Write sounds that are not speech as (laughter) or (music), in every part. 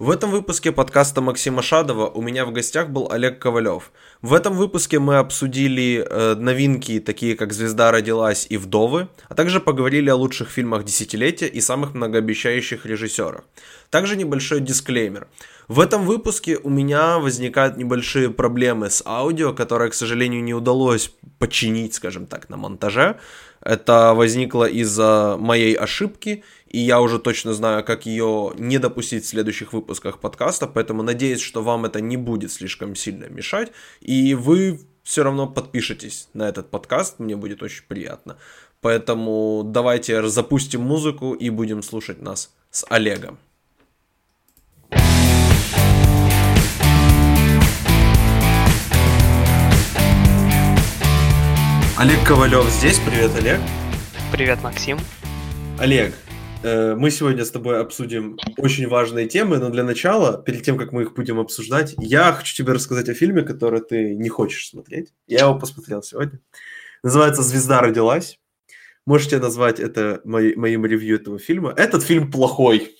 В этом выпуске подкаста Максима Шадова у меня в гостях был Олег Ковалев. В этом выпуске мы обсудили э, новинки, такие как «Звезда родилась» и «Вдовы», а также поговорили о лучших фильмах десятилетия и самых многообещающих режиссерах. Также небольшой дисклеймер. В этом выпуске у меня возникают небольшие проблемы с аудио, которые, к сожалению, не удалось починить, скажем так, на монтаже. Это возникло из-за моей ошибки, и я уже точно знаю, как ее не допустить в следующих выпусках подкаста, поэтому надеюсь, что вам это не будет слишком сильно мешать, и вы все равно подпишитесь на этот подкаст, мне будет очень приятно. Поэтому давайте запустим музыку и будем слушать нас с Олегом. Олег Ковалев здесь. Привет, Олег. Привет, Максим. Олег, мы сегодня с тобой обсудим очень важные темы, но для начала, перед тем, как мы их будем обсуждать, я хочу тебе рассказать о фильме, который ты не хочешь смотреть. Я его посмотрел сегодня. Называется «Звезда родилась». Можете назвать это моим ревью этого фильма. Этот фильм плохой.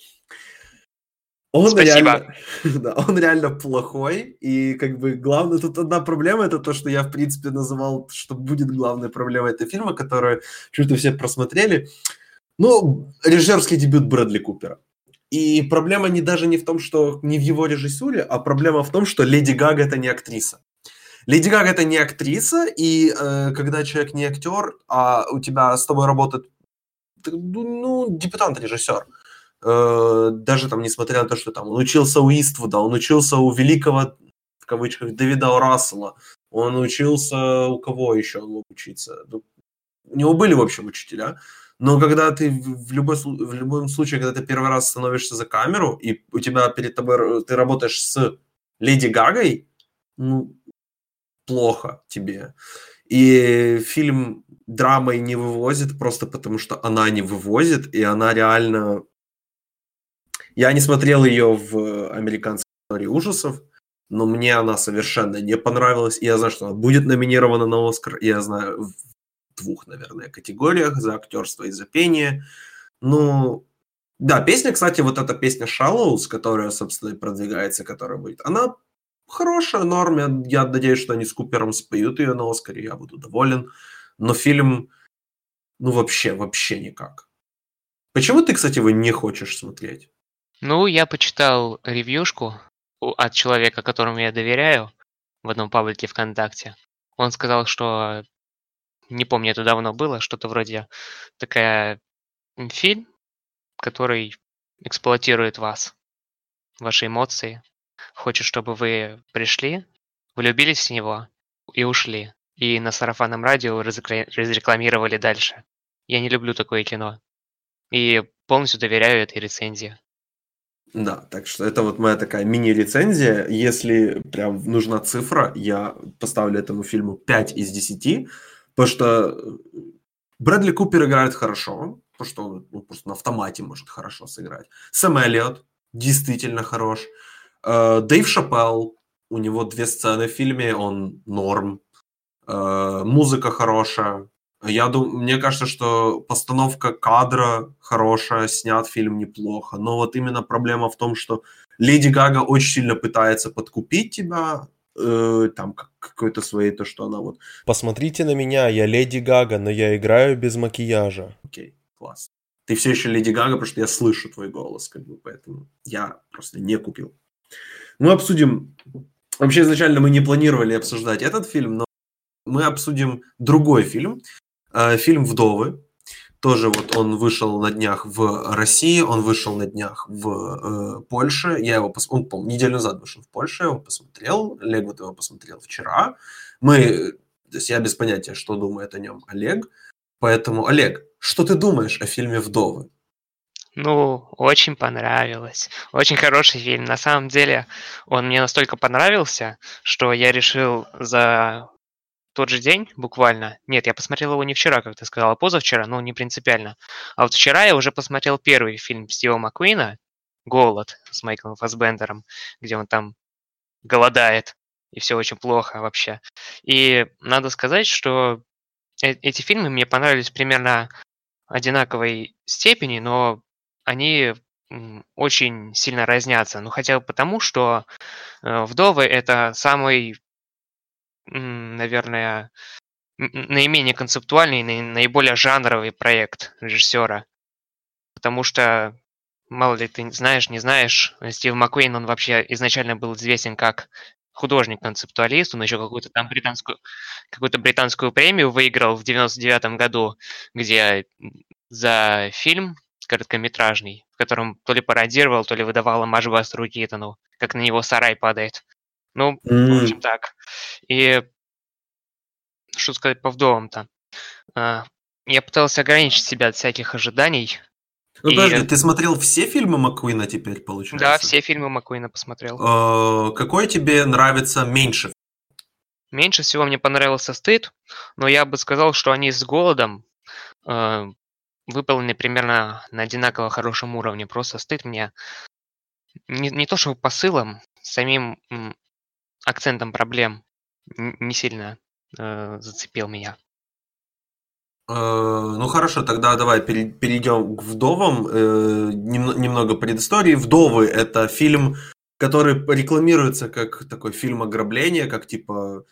Он Спасибо. реально, (laughs) да, он реально плохой, и как бы главное, тут одна проблема, это то, что я, в принципе, называл, что будет главной проблемой этого фильма, которую чуть-чуть все просмотрели. Ну, режиссерский дебют Брэдли Купера. И проблема не даже не в том, что не в его режиссуре, а проблема в том, что Леди Гага это не актриса. Леди Гага это не актриса, и э, когда человек не актер, а у тебя с тобой работает ну, дебютант-режиссер, Э, даже там, несмотря на то, что там он учился у Иствуда, он учился у великого, в кавычках, Дэвида Рассела, он учился у кого еще он мог учиться? Ну, у него были, в общем, учителя, но когда ты в, любой, в любом случае, когда ты первый раз становишься за камеру, и у тебя перед тобой, ты работаешь с Леди Гагой, ну, плохо тебе. И фильм драмой не вывозит просто потому, что она не вывозит, и она реально я не смотрел ее в американской истории ужасов, но мне она совершенно не понравилась. И я знаю, что она будет номинирована на Оскар. Я знаю двух, наверное, категориях за актерство и за пение. Ну, да, песня, кстати, вот эта песня Shallows, которая, собственно, и продвигается, которая будет, она хорошая, норм. Я, я надеюсь, что они с Купером споют ее на Оскаре, я буду доволен. Но фильм, ну, вообще, вообще никак. Почему ты, кстати, его не хочешь смотреть? Ну, я почитал ревьюшку от человека, которому я доверяю, в одном паблике ВКонтакте. Он сказал, что, не помню, это давно было, что-то вроде такая фильм, который эксплуатирует вас, ваши эмоции, хочет, чтобы вы пришли, влюбились в него и ушли. И на сарафанном радио разрекламировали дальше. Я не люблю такое кино. И полностью доверяю этой рецензии. Да, так что это вот моя такая мини-рецензия. Если прям нужна цифра, я поставлю этому фильму 5 из 10, потому что Брэдли Купер играет хорошо, потому что он ну, просто на автомате может хорошо сыграть. Сэм Эллиот действительно хорош. Э, Дэйв Шапелл, у него две сцены в фильме, он норм. Э, музыка хорошая. Я думаю, мне кажется, что постановка кадра хорошая, снят фильм неплохо, но вот именно проблема в том, что Леди Гага очень сильно пытается подкупить тебя, э, там какой-то своей, то, что она вот... Посмотрите на меня, я Леди Гага, но я играю без макияжа. Окей, класс. Ты все еще Леди Гага, потому что я слышу твой голос, как бы, поэтому я просто не купил. Мы обсудим... Вообще, изначально мы не планировали обсуждать этот фильм, но мы обсудим другой фильм, Э, фильм «Вдовы». Тоже вот он вышел на днях в России, он вышел на днях в э, Польше. Я его посмотрел, он, неделю назад вышел в Польше, я его посмотрел. Олег вот его посмотрел вчера. Мы, то есть я без понятия, что думает о нем Олег. Поэтому, Олег, что ты думаешь о фильме «Вдовы»? Ну, очень понравилось. Очень хороший фильм. На самом деле, он мне настолько понравился, что я решил за тот же день, буквально. Нет, я посмотрел его не вчера, как ты сказал, а позавчера, но не принципиально. А вот вчера я уже посмотрел первый фильм Стива Маккуина «Голод» с Майклом Фасбендером, где он там голодает, и все очень плохо вообще. И надо сказать, что э эти фильмы мне понравились примерно одинаковой степени, но они очень сильно разнятся. Ну, хотя бы потому, что э, «Вдовы» — это самый, наверное, наименее концептуальный, наиболее жанровый проект режиссера. Потому что, мало ли ты знаешь, не знаешь, Стив Маккуин, он вообще изначально был известен как художник-концептуалист, он еще какую-то там британскую, какую-то британскую премию выиграл в 99 году, где за фильм короткометражный, в котором то ли пародировал, то ли выдавал Маш Бастеру Китону, как на него сарай падает. Ну, mm. в общем так. И что сказать по вдовам-то? А, я пытался ограничить себя от всяких ожиданий. Ну, и... подожди, ты смотрел все фильмы Маккуина теперь, получается? Да, все фильмы Маккуина посмотрел. Э, какой тебе нравится меньше? Меньше всего мне понравился «Стыд», но я бы сказал, что они с «Голодом» э, выполнены примерно на одинаково хорошем уровне. Просто «Стыд» мне не, не то что посылом, самим акцентом проблем не сильно э, зацепил меня. Э, ну хорошо, тогда давай перейдем к «Вдовам». Э, немного предыстории. «Вдовы» — это фильм, который рекламируется как такой фильм ограбления, как типа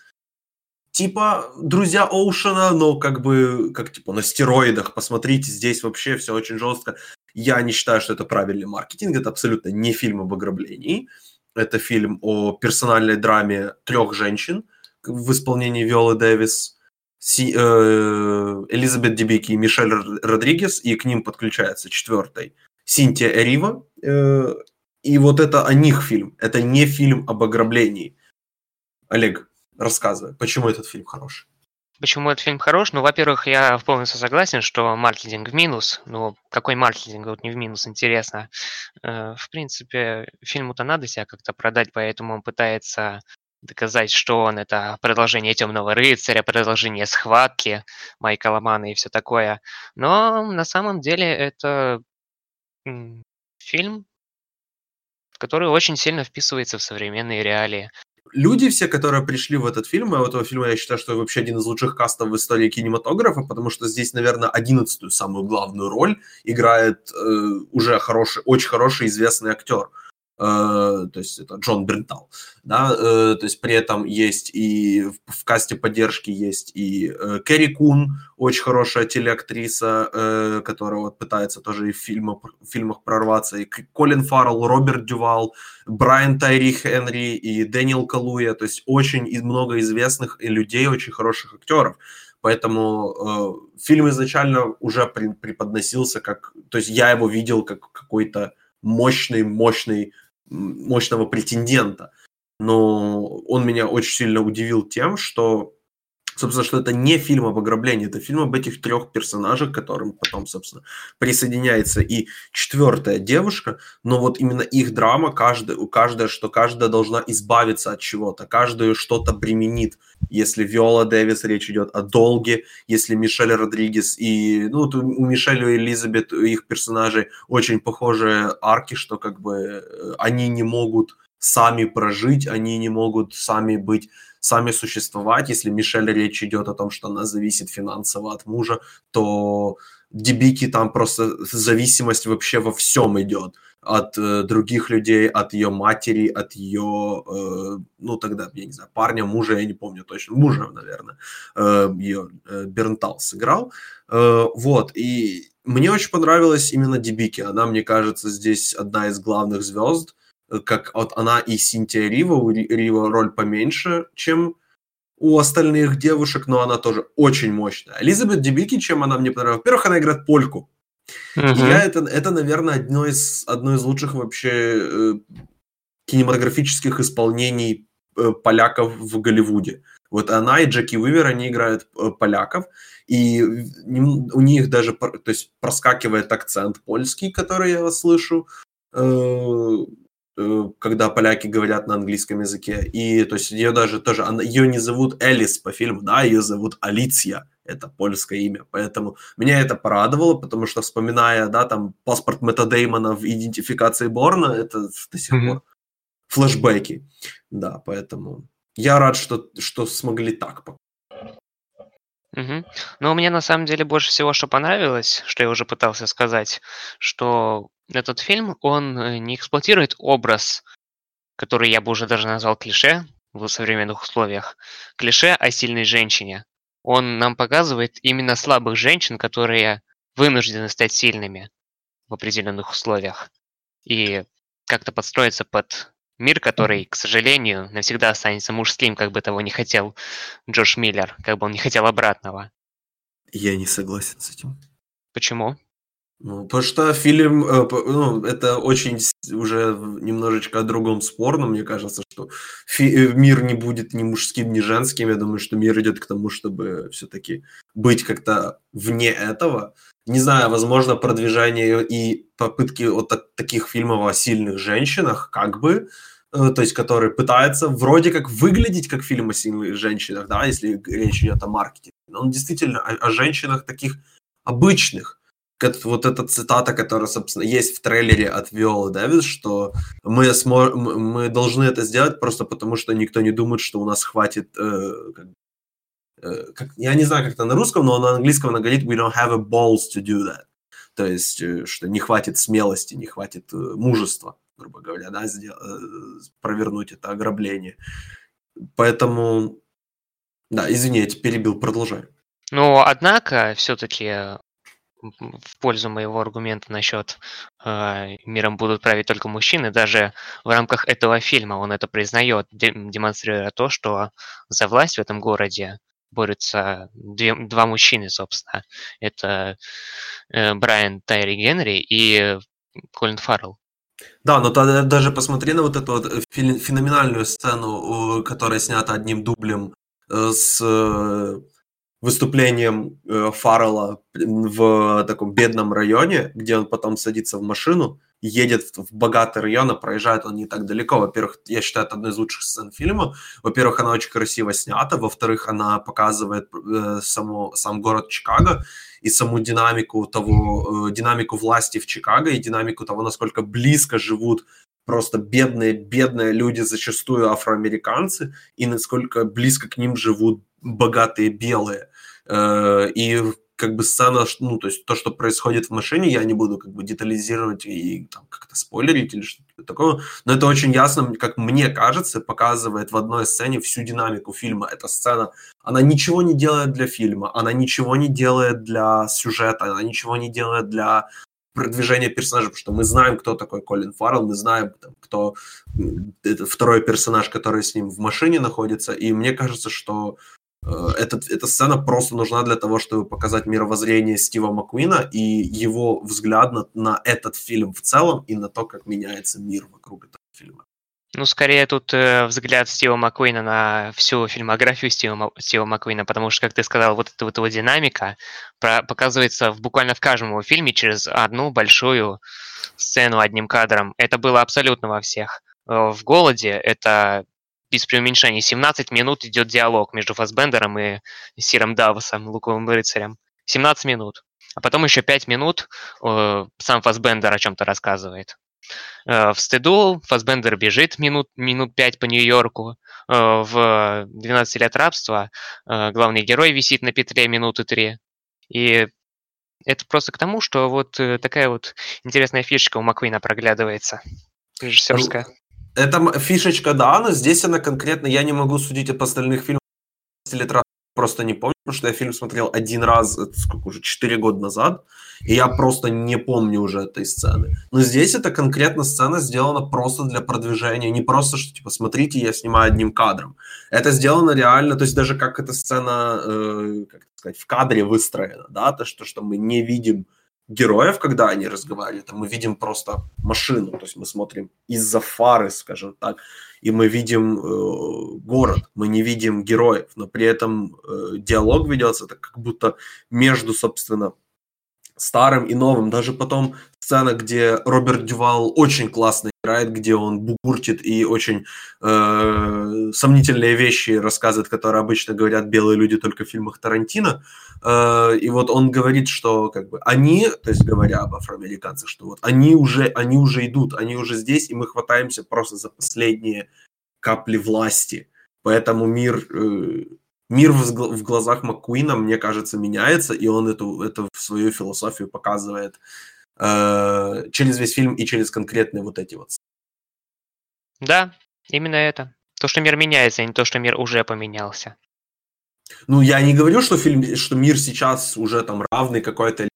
типа друзья Оушена, но как бы как типа на стероидах. Посмотрите, здесь вообще все очень жестко. Я не считаю, что это правильный маркетинг. Это абсолютно не фильм об ограблении. Это фильм о персональной драме трех женщин в исполнении Виолы Дэвис, Си, э, Элизабет Дебики и Мишель Родригес, и к ним подключается четвертый Синтия Эрива. Э, и вот это о них фильм. Это не фильм об ограблении. Олег, рассказывай, почему этот фильм хороший? Почему этот фильм хорош? Ну, во-первых, я полностью согласен, что маркетинг в минус. Ну, какой маркетинг вот не в минус, интересно. Э, в принципе, фильму-то надо себя как-то продать, поэтому он пытается доказать, что он это продолжение Темного рыцаря, продолжение схватки Майка Ломана и все такое. Но на самом деле это фильм, который очень сильно вписывается в современные реалии люди все, которые пришли в этот фильм, и у этого фильма я считаю, что вообще один из лучших кастов в истории кинематографа, потому что здесь, наверное, одиннадцатую самую главную роль играет э, уже хороший, очень хороший известный актер. То есть это Джон Брентал, да, э, то есть при этом есть и в касте поддержки есть и э, Кэрри Кун, очень хорошая телеактриса, которая вот пытается тоже и в фильмах, в фильмах прорваться, и Колин Фаррелл, Роберт Дювал, Брайан Тайри Хенри и Дэниел Калуя, то есть очень много известных людей, очень хороших актеров. Поэтому э, фильм изначально уже преподносился как... То есть я его видел как какой-то мощный, мощный мощного претендента. Но он меня очень сильно удивил тем, что собственно, что это не фильм об ограблении, это фильм об этих трех персонажах, которым потом, собственно, присоединяется и четвертая девушка, но вот именно их драма, каждая, у каждая, что каждая должна избавиться от чего-то, каждую что-то бременит. Если Виола Дэвис, речь идет о долге, если Мишель Родригес и, ну, у Мишель и Элизабет, их персонажи очень похожие арки, что как бы э, они не могут сами прожить, они не могут сами быть сами существовать. Если Мишель речь идет о том, что она зависит финансово от мужа, то Дебики там просто зависимость вообще во всем идет от э, других людей, от ее матери, от ее, э, ну тогда, я не знаю, парня, мужа, я не помню точно, мужа, наверное, э, ее э, Бернтал сыграл. Э, вот, и мне очень понравилась именно Дебики. Она, мне кажется, здесь одна из главных звезд как вот она и Синтия Рива, у Рива роль поменьше, чем у остальных девушек, но она тоже очень мощная. Элизабет Дебики, чем она мне понравилась? Во-первых, она играет польку. Uh-huh. И я это, это, наверное, одно из, одно из лучших вообще э, кинематографических исполнений э, поляков в Голливуде. Вот она и Джеки Уивер, они играют э, поляков, и у них даже то есть, проскакивает акцент польский, который я слышу. Э, когда поляки говорят на английском языке. И то есть ее даже тоже, она, ее не зовут Элис по фильму, да, ее зовут Алиция, это польское имя. Поэтому меня это порадовало, потому что вспоминая, да, там паспорт Мэтта Деймона в идентификации Борна, это до сих mm-hmm. пор флешбеки. Да, поэтому я рад, что, что смогли так. Угу. Ну, мне на самом деле больше всего, что понравилось, что я уже пытался сказать, что этот фильм, он э, не эксплуатирует образ, который я бы уже даже назвал клише в современных условиях, клише о сильной женщине. Он нам показывает именно слабых женщин, которые вынуждены стать сильными в определенных условиях. И как-то подстроиться под мир, который, к сожалению, навсегда останется мужским, как бы того не хотел Джош Миллер, как бы он не хотел обратного. Я не согласен с этим. Почему? Ну, потому что фильм, э, ну, это очень уже немножечко о другом спор, но мне кажется, что фи- э, мир не будет ни мужским, ни женским. Я думаю, что мир идет к тому, чтобы все-таки быть как-то вне этого. Не знаю, возможно, продвижение и попытки вот таких фильмов о сильных женщинах, как бы, э, то есть которые пытаются вроде как выглядеть как фильм о сильных женщинах, да, если речь идет о маркетинге. Но он действительно о, о женщинах таких обычных, вот эта цитата, которая, собственно, есть в трейлере от Виолы Дэвис, что мы, смо- мы должны это сделать просто потому, что никто не думает, что у нас хватит... Э, э, как, я не знаю, как это на русском, но на английском она говорит «we don't have a balls to do that». То есть, э, что не хватит смелости, не хватит э, мужества, грубо говоря, да, сдел- э, провернуть это ограбление. Поэтому... Да, извини, я тебя перебил, продолжай. Ну, однако, все-таки в пользу моего аргумента насчет э, миром будут править только мужчины, даже в рамках этого фильма он это признает, демонстрируя то, что за власть в этом городе борются две, два мужчины, собственно. Это э, Брайан Тайри Генри и Колин Фаррелл. Да, но тогда даже посмотри на вот эту вот феноменальную сцену, которая снята одним дублем э, с выступлением э, Фаррелла в таком бедном районе, где он потом садится в машину, едет в богатый район, а проезжает он не так далеко. Во-первых, я считаю, это одна из лучших сцен фильма. Во-первых, она очень красиво снята. Во-вторых, она показывает э, само, сам город Чикаго и саму динамику того, э, динамику власти в Чикаго и динамику того, насколько близко живут просто бедные, бедные люди, зачастую афроамериканцы, и насколько близко к ним живут богатые белые. Э, и как бы сцена, ну, то есть то, что происходит в машине, я не буду как бы детализировать и там как-то спойлерить или что-то такое, но это очень ясно, как мне кажется, показывает в одной сцене всю динамику фильма. Эта сцена, она ничего не делает для фильма, она ничего не делает для сюжета, она ничего не делает для продвижения персонажа, потому что мы знаем, кто такой Колин Фаррелл, мы знаем, там, кто это второй персонаж, который с ним в машине находится, и мне кажется, что этот, эта сцена просто нужна для того, чтобы показать мировоззрение Стива Маккуина и его взгляд на, на этот фильм в целом и на то, как меняется мир вокруг этого фильма. Ну, скорее тут э, взгляд Стива Маккуина на всю фильмографию Стива, Стива Маккуина, потому что, как ты сказал, вот эта вот его динамика про, показывается в, буквально в каждом его фильме через одну большую сцену одним кадром. Это было абсолютно во всех. Э, в «Голоде» это без преуменьшений, 17 минут идет диалог между Фасбендером и Сиром Давосом, Луковым рыцарем. 17 минут. А потом еще 5 минут э, сам Фасбендер о чем-то рассказывает. Э, в стыду Фасбендер бежит минут, минут 5 по Нью-Йорку. Э, в 12 лет рабства э, главный герой висит на петле минуты 3. И это просто к тому, что вот э, такая вот интересная фишка у Маквина проглядывается. Режиссерская. Это фишечка, да, но здесь она конкретно, я не могу судить об остальных фильмах просто не помню, потому что я фильм смотрел один раз, сколько уже, 4 года назад, и я просто не помню уже этой сцены. Но здесь это конкретно сцена сделана просто для продвижения, не просто, что, типа, смотрите, я снимаю одним кадром. Это сделано реально, то есть даже как эта сцена, э, как сказать, в кадре выстроена, да, то, что, что мы не видим героев, когда они разговаривают, а мы видим просто машину, то есть мы смотрим из-за фары, скажем так, и мы видим э, город, мы не видим героев, но при этом э, диалог ведется так как будто между, собственно, старым и новым. Даже потом сцена, где Роберт Дювал очень классно играет, где он бугуртит и очень э, сомнительные вещи рассказывает, которые обычно говорят белые люди только в фильмах Тарантино. Э, и вот он говорит, что как бы они, то есть говоря об афроамериканцах, что вот они уже, они уже идут, они уже здесь, и мы хватаемся просто за последние капли власти. Поэтому мир э, мир в, в глазах Маккуина, мне кажется, меняется, и он эту, эту свою философию показывает э, через весь фильм и через конкретные вот эти вот. Да, именно это. То, что мир меняется, а не то, что мир уже поменялся. Ну, я не говорю, что фильм, что мир сейчас уже там равный какой-то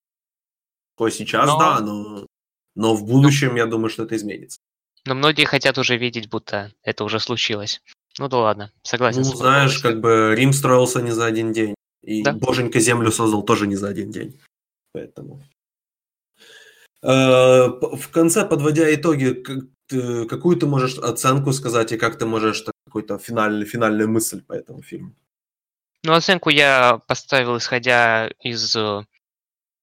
какой сейчас, но... да, но, но в будущем ну... я думаю, что это изменится. Но многие хотят уже видеть, будто это уже случилось. Ну да ладно, согласен. Ну, знаешь, как бы Рим строился не за один день. И да? Боженька землю создал тоже не за один день. Поэтому. Э, в конце, подводя итоги, какую ты можешь оценку сказать и как ты можешь какую-то финальную, финальную мысль по этому фильму? Ну, оценку я поставил, исходя из э,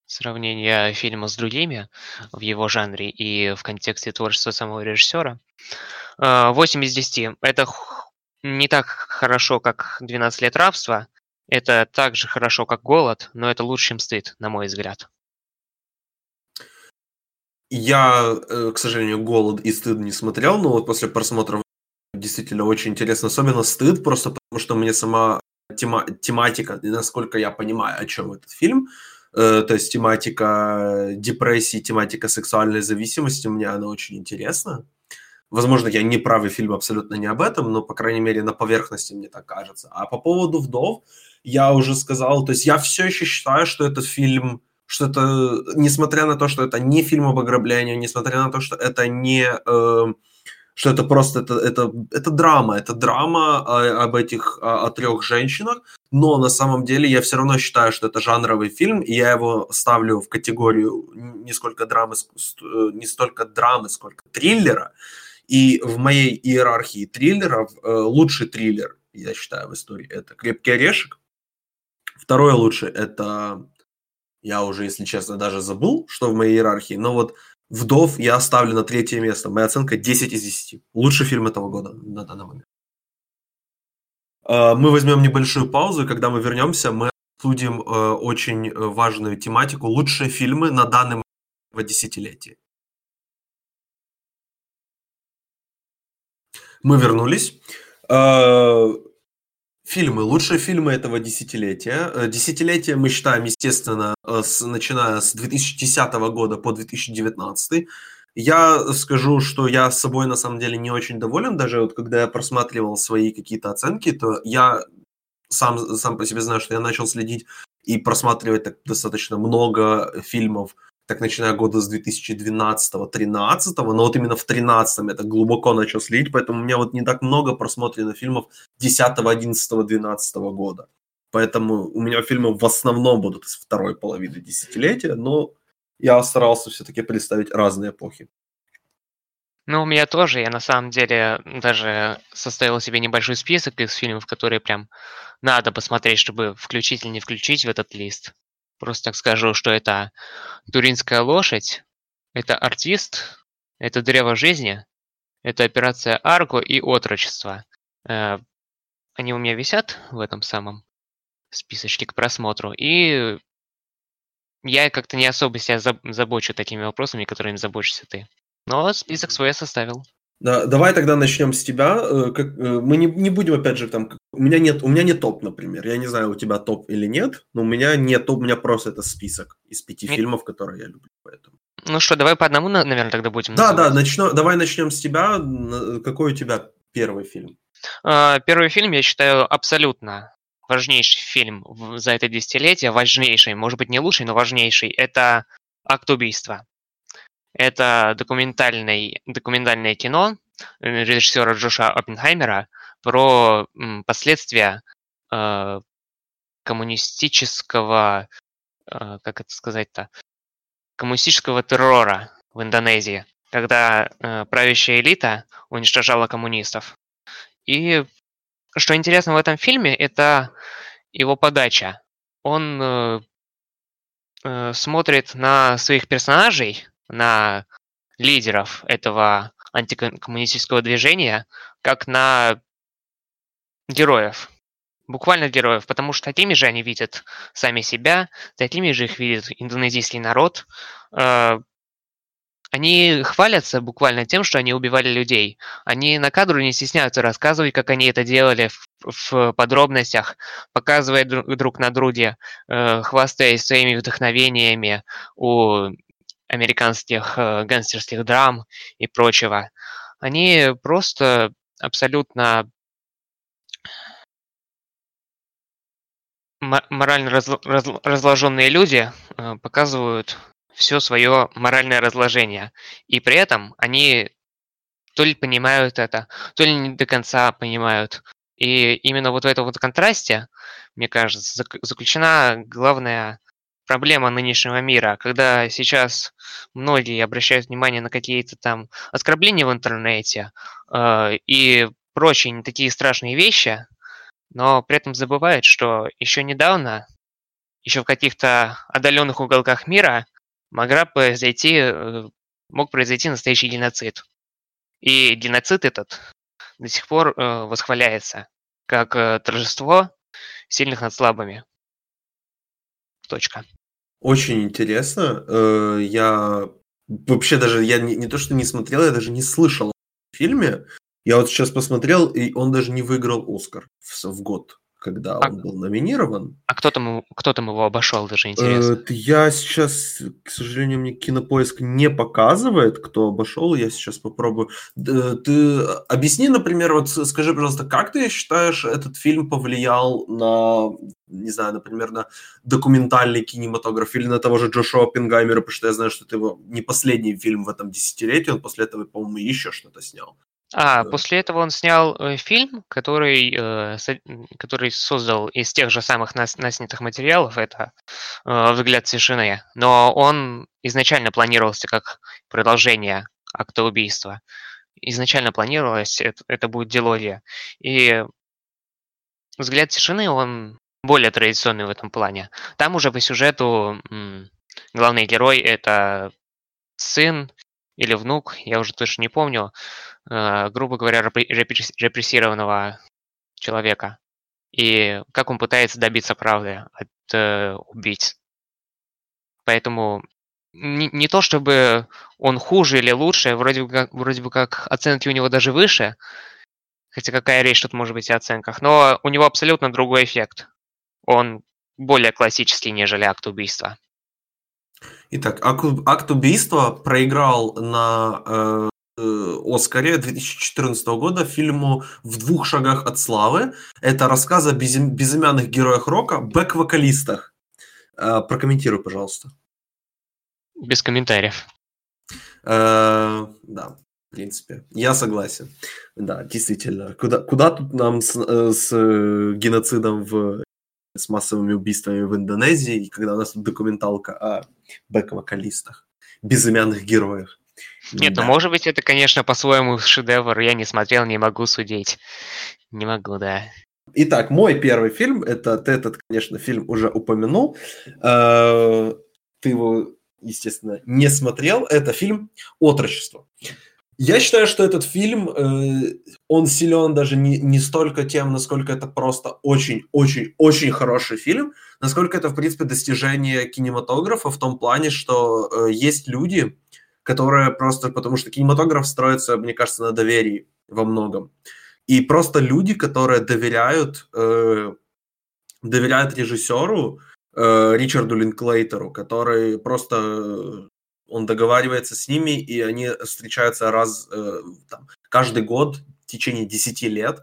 сравнения фильма с другими в его жанре и в контексте творчества самого режиссера. 8 э, из 10. Это не так хорошо, как «12 лет рабства», это так же хорошо, как голод, но это лучше, чем стыд, на мой взгляд. Я, э, к сожалению, голод и стыд не смотрел, но вот после просмотра действительно очень интересно. Особенно стыд, просто потому что мне сама тема, тематика, насколько я понимаю, о чем этот фильм, э, то есть тематика депрессии, тематика сексуальной зависимости, мне она очень интересна. Возможно, я не прав, и фильм абсолютно не об этом, но, по крайней мере, на поверхности мне так кажется. А по поводу «Вдов», я уже сказал, то есть я все еще считаю, что этот фильм, что это, несмотря на то, что это не фильм об ограблении, несмотря на то, что это не, э, что это просто, это, это, это драма, это драма о, об этих, о, о трех женщинах, но на самом деле я все равно считаю, что это жанровый фильм, и я его ставлю в категорию не сколько драмы, э, не столько драмы, сколько триллера, и в моей иерархии триллеров э, лучший триллер, я считаю, в истории это «Крепкий орешек», Второе лучше это, я уже, если честно, даже забыл, что в моей иерархии, но вот «Вдов» я оставлю на третье место. Моя оценка 10 из 10. Лучший фильм этого года на данный момент. А, мы возьмем небольшую паузу, и когда мы вернемся, мы обсудим э, очень э, важную тематику «Лучшие фильмы на данный момент десятилетии». Мы вернулись. А, Фильмы. Лучшие фильмы этого десятилетия. Э, десятилетие мы считаем, естественно, э, с, начиная с 2010 года по 2019. Я скажу, что я с собой на самом деле не очень доволен. Даже вот когда я просматривал свои какие-то оценки, то я сам, сам по себе знаю, что я начал следить и просматривать так достаточно много фильмов так начиная года с 2012-13, но вот именно в 13 это глубоко начал следить, поэтому у меня вот не так много просмотрено фильмов 10, 11, 12 года. Поэтому у меня фильмы в основном будут из второй половины десятилетия, но я старался все-таки представить разные эпохи. Ну, у меня тоже. Я на самом деле даже составил себе небольшой список из фильмов, которые прям надо посмотреть, чтобы включить или не включить в этот лист. Просто так скажу, что это Туринская лошадь, это артист, это древо жизни, это операция Арго и отрочество. Э, они у меня висят в этом самом списочке к просмотру. И я как-то не особо себя забочу такими вопросами, которыми заботишься ты. Но список свой я составил. Да, давай тогда начнем с тебя. Э, как, э, мы не, не будем, опять же, там... У меня, нет, у меня нет топ, например. Я не знаю, у тебя топ или нет, но у меня нет топ, у меня просто это список из пяти нет. фильмов, которые я люблю. Поэтому. Ну что, давай по одному, наверное, тогда будем Да, называть. да, начну, давай начнем с тебя. Какой у тебя первый фильм? А, первый фильм, я считаю, абсолютно важнейший фильм за это десятилетие, важнейший, может быть, не лучший, но важнейший, это «Акт убийства». Это документальный, документальное кино э, режиссера Джоша Оппенхаймера про последствия э, коммунистического, э, как это сказать-то, коммунистического террора в Индонезии, когда э, правящая элита уничтожала коммунистов. И что интересно в этом фильме, это его подача. Он э, э, смотрит на своих персонажей, на лидеров этого антикоммунистического движения, как на героев. Буквально героев, потому что такими же они видят сами себя, такими же их видит индонезийский народ. Э, они хвалятся буквально тем, что они убивали людей. Они на кадру не стесняются рассказывать, как они это делали в, в подробностях, показывая друг, на друге, э, хвастаясь своими вдохновениями у американских э, гангстерских драм и прочего. Они просто абсолютно морально разл- разл- разложенные люди э, показывают все свое моральное разложение. И при этом они то ли понимают это, то ли не до конца понимают. И именно вот в этом вот контрасте, мне кажется, заключена главная проблема нынешнего мира, когда сейчас многие обращают внимание на какие-то там оскорбления в интернете э, и прочие такие страшные вещи, но при этом забывают, что еще недавно, еще в каких-то отдаленных уголках мира могла произойти, э, мог произойти настоящий геноцид. И геноцид этот до сих пор э, восхваляется как э, торжество сильных над слабыми. Точка. Очень интересно. Э, я вообще даже, я не, не то что не смотрел, я даже не слышал о фильме. Я вот сейчас посмотрел, и он даже не выиграл Оскар в, в год когда а, он был номинирован. А кто там, кто там его обошел, даже интересно? Э, я сейчас, к сожалению, мне кинопоиск не показывает, кто обошел. Я сейчас попробую. Ты объясни, например, вот скажи, пожалуйста, как ты считаешь, этот фильм повлиял на, не знаю, например, на документальный кинематограф или на того же Джошуа Пингаймера, потому что я знаю, что это его не последний фильм в этом десятилетии, он после этого, по-моему, еще что-то снял. А, после этого он снял э, фильм, который, э, со- который создал из тех же самых нас, наснятых материалов, это э, «Взгляд тишины», но он изначально планировался как продолжение акта убийства. Изначально планировалось, это, это будет дилогия. И «Взгляд тишины», он более традиционный в этом плане. Там уже по сюжету м, главный герой – это сын или внук, я уже точно не помню, Э, грубо говоря, репрессированного человека. И как он пытается добиться правды от э, убийц. Поэтому не, не то чтобы он хуже или лучше, вроде бы, как, вроде бы как оценки у него даже выше, хотя какая речь тут может быть о оценках, но у него абсолютно другой эффект. Он более классический, нежели акт убийства. Итак, акт убийства проиграл на э, Э, Оскаре 2014 года фильму «В двух шагах от славы». Это рассказ о безымянных героях рока, бэк-вокалистах. Э, прокомментируй, пожалуйста. Без комментариев. Э, да, в принципе. Я согласен. Да, действительно. Куда, куда тут нам с, с геноцидом в с массовыми убийствами в Индонезии, когда у нас тут документалка о бэк-вокалистах, безымянных героях. Нет, ну, да. ну может быть это, конечно, по-своему шедевр, я не смотрел, не могу судить. Не могу, да. Итак, мой первый фильм, это ты этот, конечно, фильм уже упомянул. Э, ты его, естественно, не смотрел. Это фильм «Отрочество». Я считаю, что этот фильм, э, он силен даже не, не столько тем, насколько это просто очень-очень-очень хороший фильм, насколько это, в принципе, достижение кинематографа в том плане, что э, есть люди, которая просто, потому что кинематограф строится, мне кажется, на доверии во многом. И просто люди, которые доверяют, э, доверяют режиссеру Ричарду Линклейтеру, который просто он договаривается с ними, и они встречаются раз э, там, каждый год в течение 10 лет,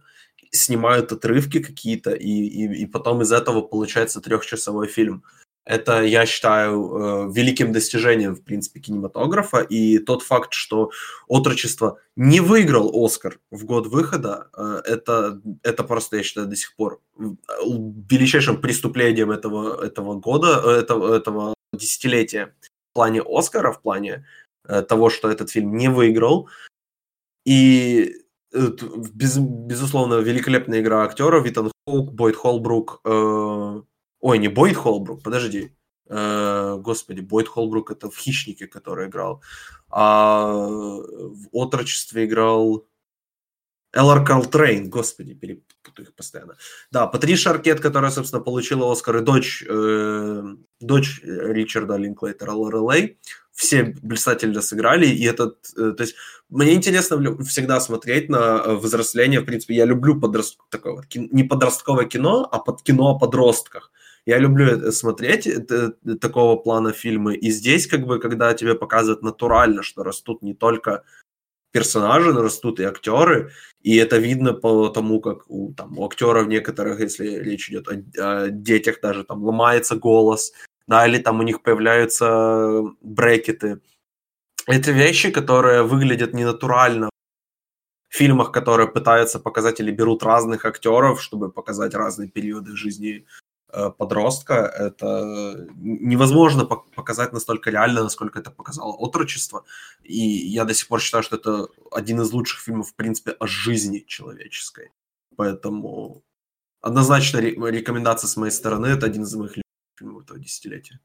снимают отрывки какие-то, и, и, и потом из этого получается трехчасовой фильм. Это, я считаю, э, великим достижением, в принципе, кинематографа. И тот факт, что «Отрочество» не выиграл «Оскар» в год выхода, э, это, это просто, я считаю, до сих пор величайшим преступлением этого, этого года, э, этого, этого десятилетия плане «Оскара», в плане того, что этот фильм не выиграл. И без, безусловно, великолепная игра актеров. Итан Хоук, Бойд Холбрук, Ой, не Бойд Холбрук, подожди. Э, господи, Бойд Холбрук это в «Хищнике», который играл. А в «Отрочестве» играл Эллар Калтрейн, господи, перепутаю их постоянно. Да, Патриша Аркет, которая, собственно, получила Оскар, и дочь, э, дочь Ричарда Линклейтера Лорелей, все блистательно сыграли, и этот, э, то есть, мне интересно всегда смотреть на э, взросление, в принципе, я люблю подрост... такое вот, не подростковое кино, а под кино о подростках, Я люблю смотреть такого плана фильмы. И здесь, как бы, когда тебе показывают натурально, что растут не только персонажи, но растут и актеры, и это видно по тому, как у, там, у актеров некоторых, если речь идет о, о детях даже, там ломается голос, да, или там у них появляются брекеты. Это вещи, которые выглядят ненатурально в фильмах, которые пытаются показать или берут разных актеров, чтобы показать разные периоды жизни Э, подростка, это невозможно показать настолько реально, насколько это показало отрочество. И я до сих пор считаю, что это один из лучших фильмов, в принципе, о жизни человеческой. Поэтому однозначно рекомендация с моей стороны, это один из моих фильмов этого десятилетия.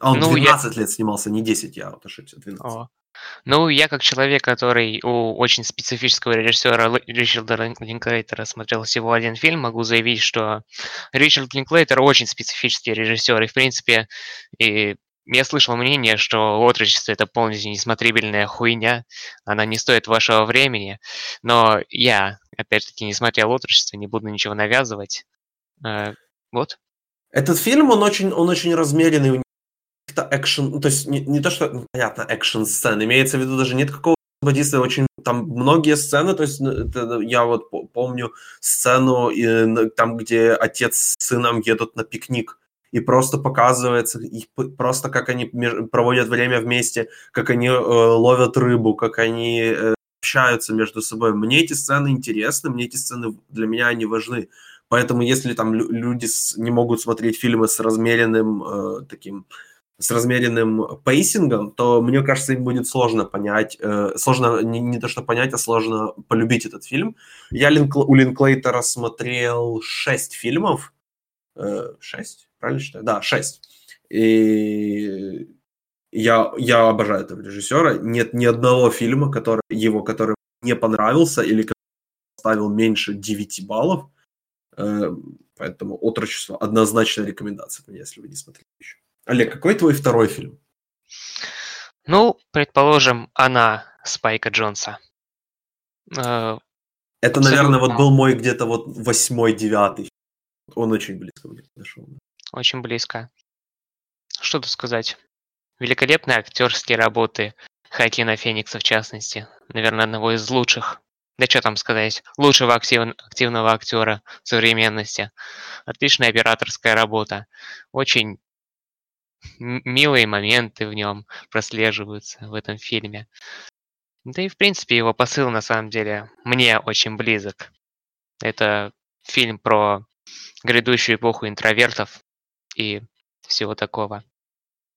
А он ну, 12 я... лет снимался, не 10, я вот ошибся, 12. О. Ну, я как человек, который у очень специфического режиссера Ричарда Линклейтера смотрел всего один фильм, могу заявить, что Ричард Линклейтер очень специфический режиссер, и, в принципе, и я слышал мнение, что отрочество это полностью несмотрибельная хуйня, она не стоит вашего времени, но я, опять-таки, не смотрел отрочество, не буду ничего навязывать. Э, вот. Этот фильм, он очень, он очень размеренный, каких-то экшен, ну, то есть не, не то, что, ну, понятно, экшен сцен, имеется в виду даже нет какого действия, очень там многие сцены, то есть ну, это, я вот помню сцену и, там, где отец с сыном едут на пикник, и просто показывается их просто как они проводят время вместе, как они э, ловят рыбу, как они э, общаются между собой. Мне эти сцены интересны, мне эти сцены для меня они важны. Поэтому если там люди не могут смотреть фильмы с размеренным э, таким с размеренным pacing ом, то мне кажется, им будет сложно понять, э, сложно не, не то что понять, а сложно полюбить этот фильм. Я Линк, у Линклейтера смотрел шесть фильмов, э, правильно считаю? Да, шесть. И я, я обожаю этого режиссера. Нет ни одного фильма, который, его, который не понравился или который ставил меньше 9 баллов. Э, поэтому отрочество однозначная рекомендация, если вы не смотрели еще. Олег, какой твой второй фильм? Ну, предположим, она Спайка Джонса. Э, Это, наверное, вот был мой где-то вот восьмой, девятый. Он очень близко подошел. Очень близко. Что тут сказать? Великолепные актерские работы Хакина Феникса, в частности. Наверное, одного из лучших. Да что там сказать? Лучшего актив... активного актера современности. Отличная операторская работа. Очень милые моменты в нем прослеживаются в этом фильме. Да и, в принципе, его посыл, на самом деле, мне очень близок. Это фильм про грядущую эпоху интровертов и всего такого.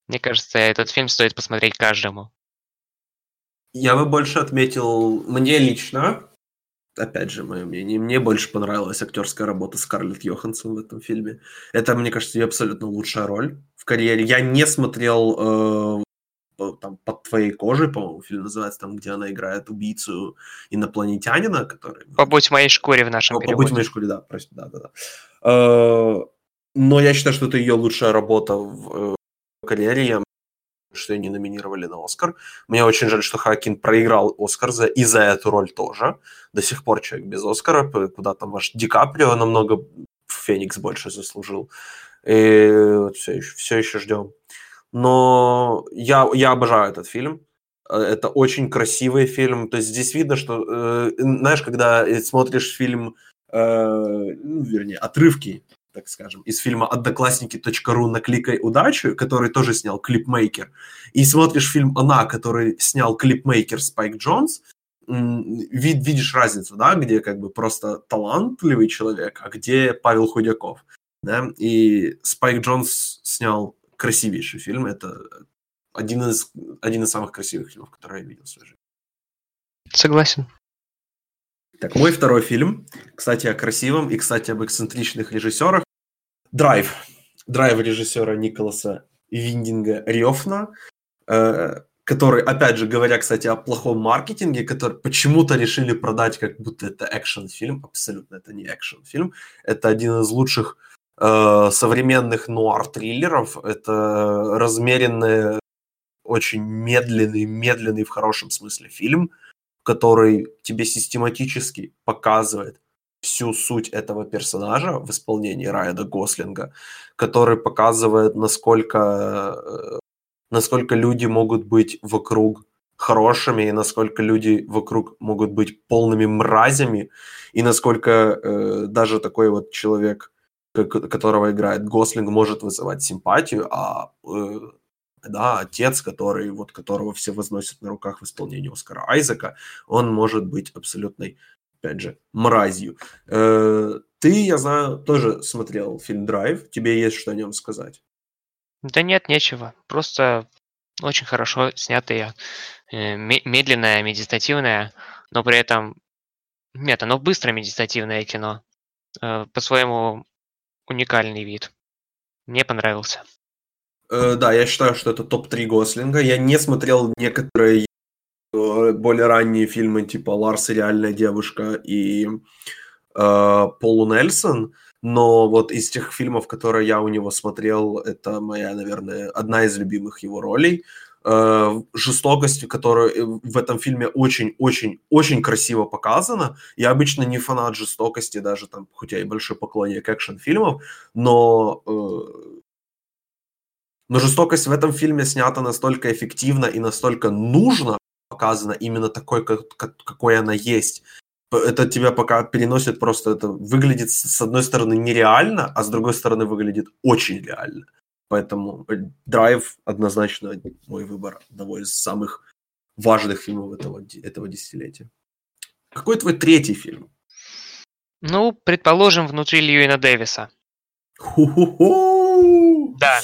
Мне кажется, этот фильм стоит посмотреть каждому. Я бы больше отметил, мне лично, опять же, мое мнение, мне больше понравилась актерская работа Скарлетт Йоханссон в этом фильме. Это, мне кажется, ее абсолютно лучшая роль в карьере. Я не смотрел э, там под твоей кожей, по-моему, фильм называется, там, где она играет убийцу инопланетянина, который... Побудь в моей шкуре в нашем переводе. Побудь в моей шкуре, да, прости, да, да, да. Э, но я считаю, что это ее лучшая работа в э, карьере. Я что ее не номинировали на Оскар. Мне очень жаль, что Хакин проиграл Оскар за, и за эту роль тоже. До сих пор человек без Оскара, куда там ваш Ди Каприо намного Феникс больше заслужил. И все еще, все еще ждем. Но я, я обожаю этот фильм. Это очень красивый фильм. То есть здесь видно, что, э, знаешь, когда смотришь фильм, э, ну, вернее, отрывки так скажем, из фильма «Одноклассники.ру накликай удачу», который тоже снял клипмейкер, и смотришь фильм «Она», который снял клипмейкер Спайк Джонс, вид, видишь разницу, да, где как бы просто талантливый человек, а где Павел Худяков, да, и Спайк Джонс снял красивейший фильм, это один из, один из самых красивых фильмов, которые я видел в своей жизни. Согласен. Так, мой второй фильм, кстати, о красивом и, кстати, об эксцентричных режиссерах. Драйв. Драйв режиссера Николаса Виндинга Рёфна, э, который, опять же, говоря, кстати, о плохом маркетинге, который почему-то решили продать, как будто это экшн-фильм. Абсолютно это не экшн-фильм. Это один из лучших э, современных нуар-триллеров. Это размеренный, очень медленный, медленный в хорошем смысле фильм, который тебе систематически показывает, всю суть этого персонажа в исполнении Райана Гослинга, который показывает, насколько, э, насколько люди могут быть вокруг хорошими, и насколько люди вокруг могут быть полными мразями, и насколько э, даже такой вот человек, которого играет Гослинг, может вызывать симпатию, а э, да, отец, который, вот, которого все возносят на руках в исполнении Оскара Айзека, он может быть абсолютной, опять же, мразью. Э, ты, я знаю, тоже смотрел фильм «Драйв». Тебе есть что о нем сказать? Да нет, нечего. Просто очень хорошо снятые, э, медленное, медитативное, но при этом... Нет, оно быстро медитативное кино. Э, по-своему уникальный вид. Мне понравился. Э, да, я считаю, что это топ-3 Гослинга. Я не смотрел некоторые более ранние фильмы, типа «Ларс и реальная девушка» и э, «Полу Нельсон», но вот из тех фильмов, которые я у него смотрел, это моя, наверное, одна из любимых его ролей. Э, жестокость, которая э, в этом фильме очень-очень-очень красиво показана. Я обычно не фанат жестокости, даже там, хотя и большой поклонник экшн-фильмов, но э, но жестокость в этом фильме снята настолько эффективно и настолько нужно показана именно такой, как, какой она есть. Это тебя пока переносит просто, это выглядит с одной стороны нереально, а с другой стороны выглядит очень реально. Поэтому э, Драйв однозначно мой выбор одного из самых важных фильмов этого, этого десятилетия. Какой твой третий фильм? Ну, предположим, внутри Льюина Дэвиса. Ху-ху-ху! Да.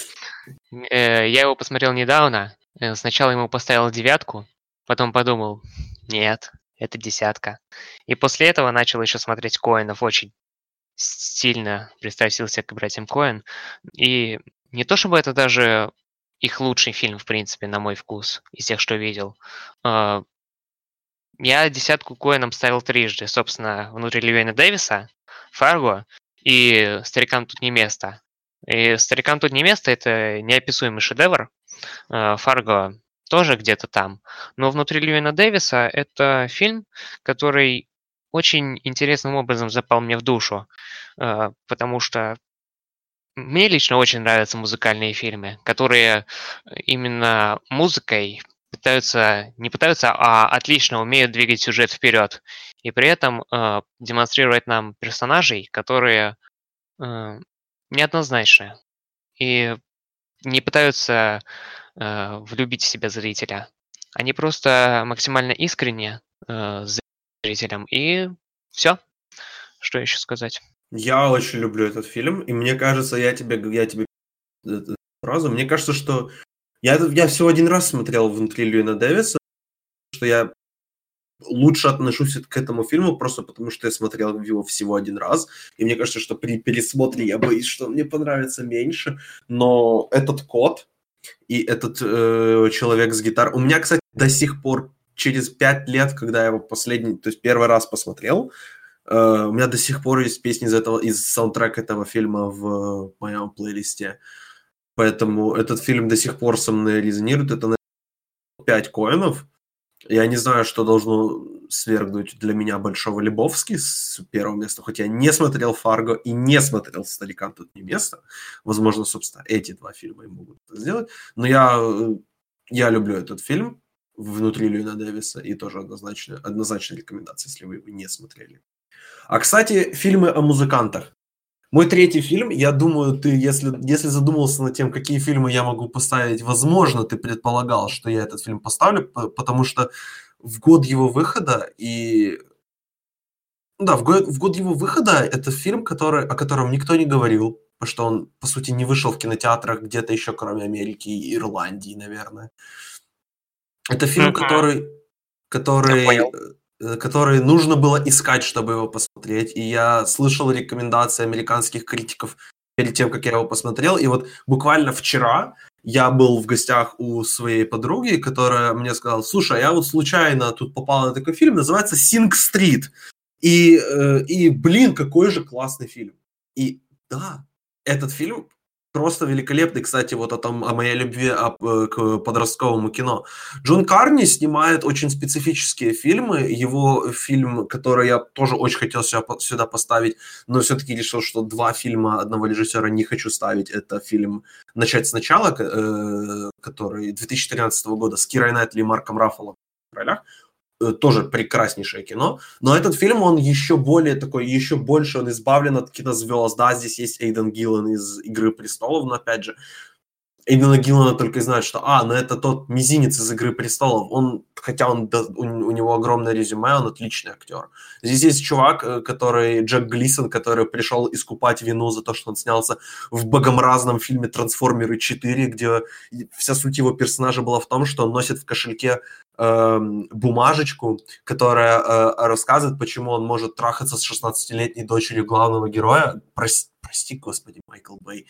Э, я его посмотрел недавно. Э, сначала ему поставил девятку, потом подумал, нет, это десятка. И после этого начал еще смотреть Коинов. Очень сильно пристрастился к братьям Коэн. И не то чтобы это даже их лучший фильм, в принципе, на мой вкус, из тех, что видел. А, я десятку Коэнам ставил трижды. Собственно, внутри Льюина Дэвиса, Фарго и «Старикам тут не место». И «Старикам тут не место» — это неописуемый шедевр. А, Фарго тоже где-то там. Но внутри Льюина Дэвиса это фильм, который очень интересным образом запал мне в душу, а, потому что мне лично очень нравятся музыкальные фильмы, которые именно музыкой пытаются, не пытаются, а отлично умеют двигать сюжет вперед. И при этом э, демонстрировать нам персонажей, которые э, неоднозначны и не пытаются э, влюбить в себя зрителя. Они просто максимально искренне э, с зрителем. И все. Что еще сказать? Я очень люблю этот фильм, и мне кажется, я тебе, я тебе эту фразу, мне кажется, что я, я всего один раз смотрел внутри Льюина Дэвиса, что я лучше отношусь к этому фильму просто потому, что я смотрел его всего один раз. И мне кажется, что при пересмотре я боюсь, что мне понравится меньше. Но этот код и этот э, человек с гитарой... У меня, кстати, до сих пор через пять лет, когда я его последний, то есть первый раз посмотрел, э, у меня до сих пор есть песни из этого, из саундтрека этого фильма в моем плейлисте. Поэтому этот фильм до сих пор со мной резонирует. Это на 5 коинов. Я не знаю, что должно свергнуть для меня Большого Лебовски с первого места, хоть я не смотрел «Фарго» и не смотрел «Старикам тут не место». Возможно, собственно, эти два фильма и могут это сделать. Но я, я люблю этот фильм внутри Льюина Дэвиса и тоже однозначно, однозначная рекомендация, если вы его не смотрели. А, кстати, фильмы о музыкантах. Мой третий фильм, я думаю, ты, если, если задумался над тем, какие фильмы я могу поставить, возможно, ты предполагал, что я этот фильм поставлю, потому что в год его выхода и... Да, в год, в год его выхода это фильм, который, о котором никто не говорил, потому что он, по сути, не вышел в кинотеатрах где-то еще, кроме Америки и Ирландии, наверное. Это фильм, mm-hmm. который, который который нужно было искать, чтобы его посмотреть. И я слышал рекомендации американских критиков перед тем, как я его посмотрел. И вот буквально вчера я был в гостях у своей подруги, которая мне сказала, слушай, я вот случайно тут попал на такой фильм, называется «Синг Стрит». И, э, и, блин, какой же классный фильм. И да, этот фильм просто великолепный, кстати, вот о, том, о моей любви э, к подростковому кино. Джон Карни снимает очень специфические фильмы. Его фильм, который я тоже очень хотел сюда поставить, но все-таки решил, что два фильма одного режиссера не хочу ставить. Это фильм «Начать сначала», э, который 2013 года с Кирой Найтли и Марком Раффало в ролях. Э, тоже прекраснейшее кино. Но этот фильм, он еще более такой, еще больше он избавлен от кинозвезд. Да, здесь есть Эйден Гиллан из «Игры престолов», но опять же, Эйдена Гиллана только и знают, что, а, ну это тот мизинец из «Игры престолов». Он, хотя он, у, него огромное резюме, он отличный актер. Здесь есть чувак, э, который, Джек Глисон, который пришел искупать вину за то, что он снялся в богомразном фильме «Трансформеры 4», где вся суть его персонажа была в том, что он носит в кошельке э, бумажечку, которая э, рассказывает, почему он может трахаться с 16-летней дочерью главного героя. Прости, прости господи, Майкл Бэй.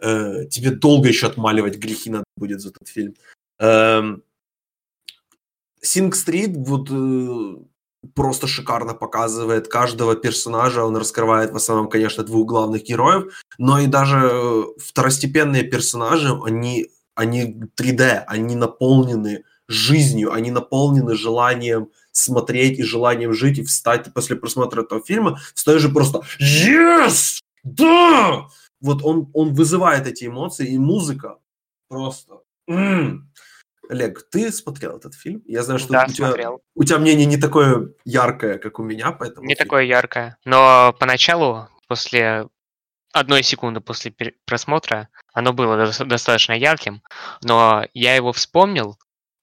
Э, тебе долго еще отмаливать грехи надо будет за этот фильм. Эм, Синг-стрит вот э, просто шикарно показывает каждого персонажа. Он раскрывает в основном, конечно, двух главных героев, но и даже э, второстепенные персонажи, они, они 3D, они наполнены жизнью, они наполнены желанием смотреть и желанием жить и встать после просмотра этого фильма, стоишь же просто «Yes! Да!» Вот он, он вызывает эти эмоции, и музыка просто... М-м. Олег, ты смотрел этот фильм? Я знаю, что да, у, тебя, у тебя мнение не такое яркое, как у меня, поэтому... Не фильм. такое яркое, но поначалу, после одной секунды после просмотра, оно было достаточно ярким, но я его вспомнил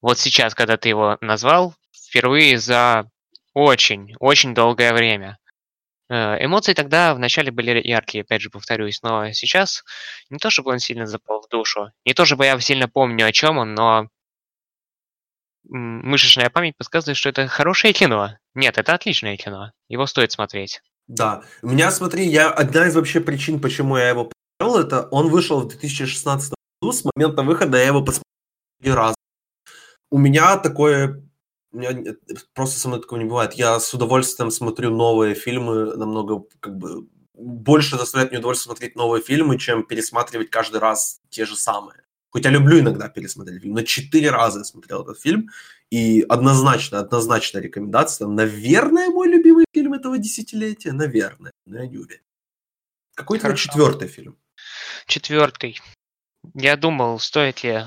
вот сейчас, когда ты его назвал, впервые за очень, очень долгое время. Э, эмоции тогда вначале были яркие, опять же повторюсь, но сейчас не то чтобы он сильно запал в душу, не то чтобы я сильно помню, о чем он, но мышечная память подсказывает, что это хорошее кино. Нет, это отличное кино. Его стоит смотреть. Да. У меня, смотри, я одна из вообще причин, почему я его посмотрел, это он вышел в 2016 году, с момента выхода я его посмотрел раз. У меня такое у меня просто со мной такого не бывает. Я с удовольствием смотрю новые фильмы, намного как бы больше доставляет мне удовольствие смотреть новые фильмы, чем пересматривать каждый раз те же самые. Хоть я люблю иногда пересмотреть фильм, но четыре раза я смотрел этот фильм, и однозначно, однозначно рекомендация. Наверное, мой любимый фильм этого десятилетия, наверное, но я не уверен. Какой твой четвертый фильм? Четвертый. Я думал, стоит ли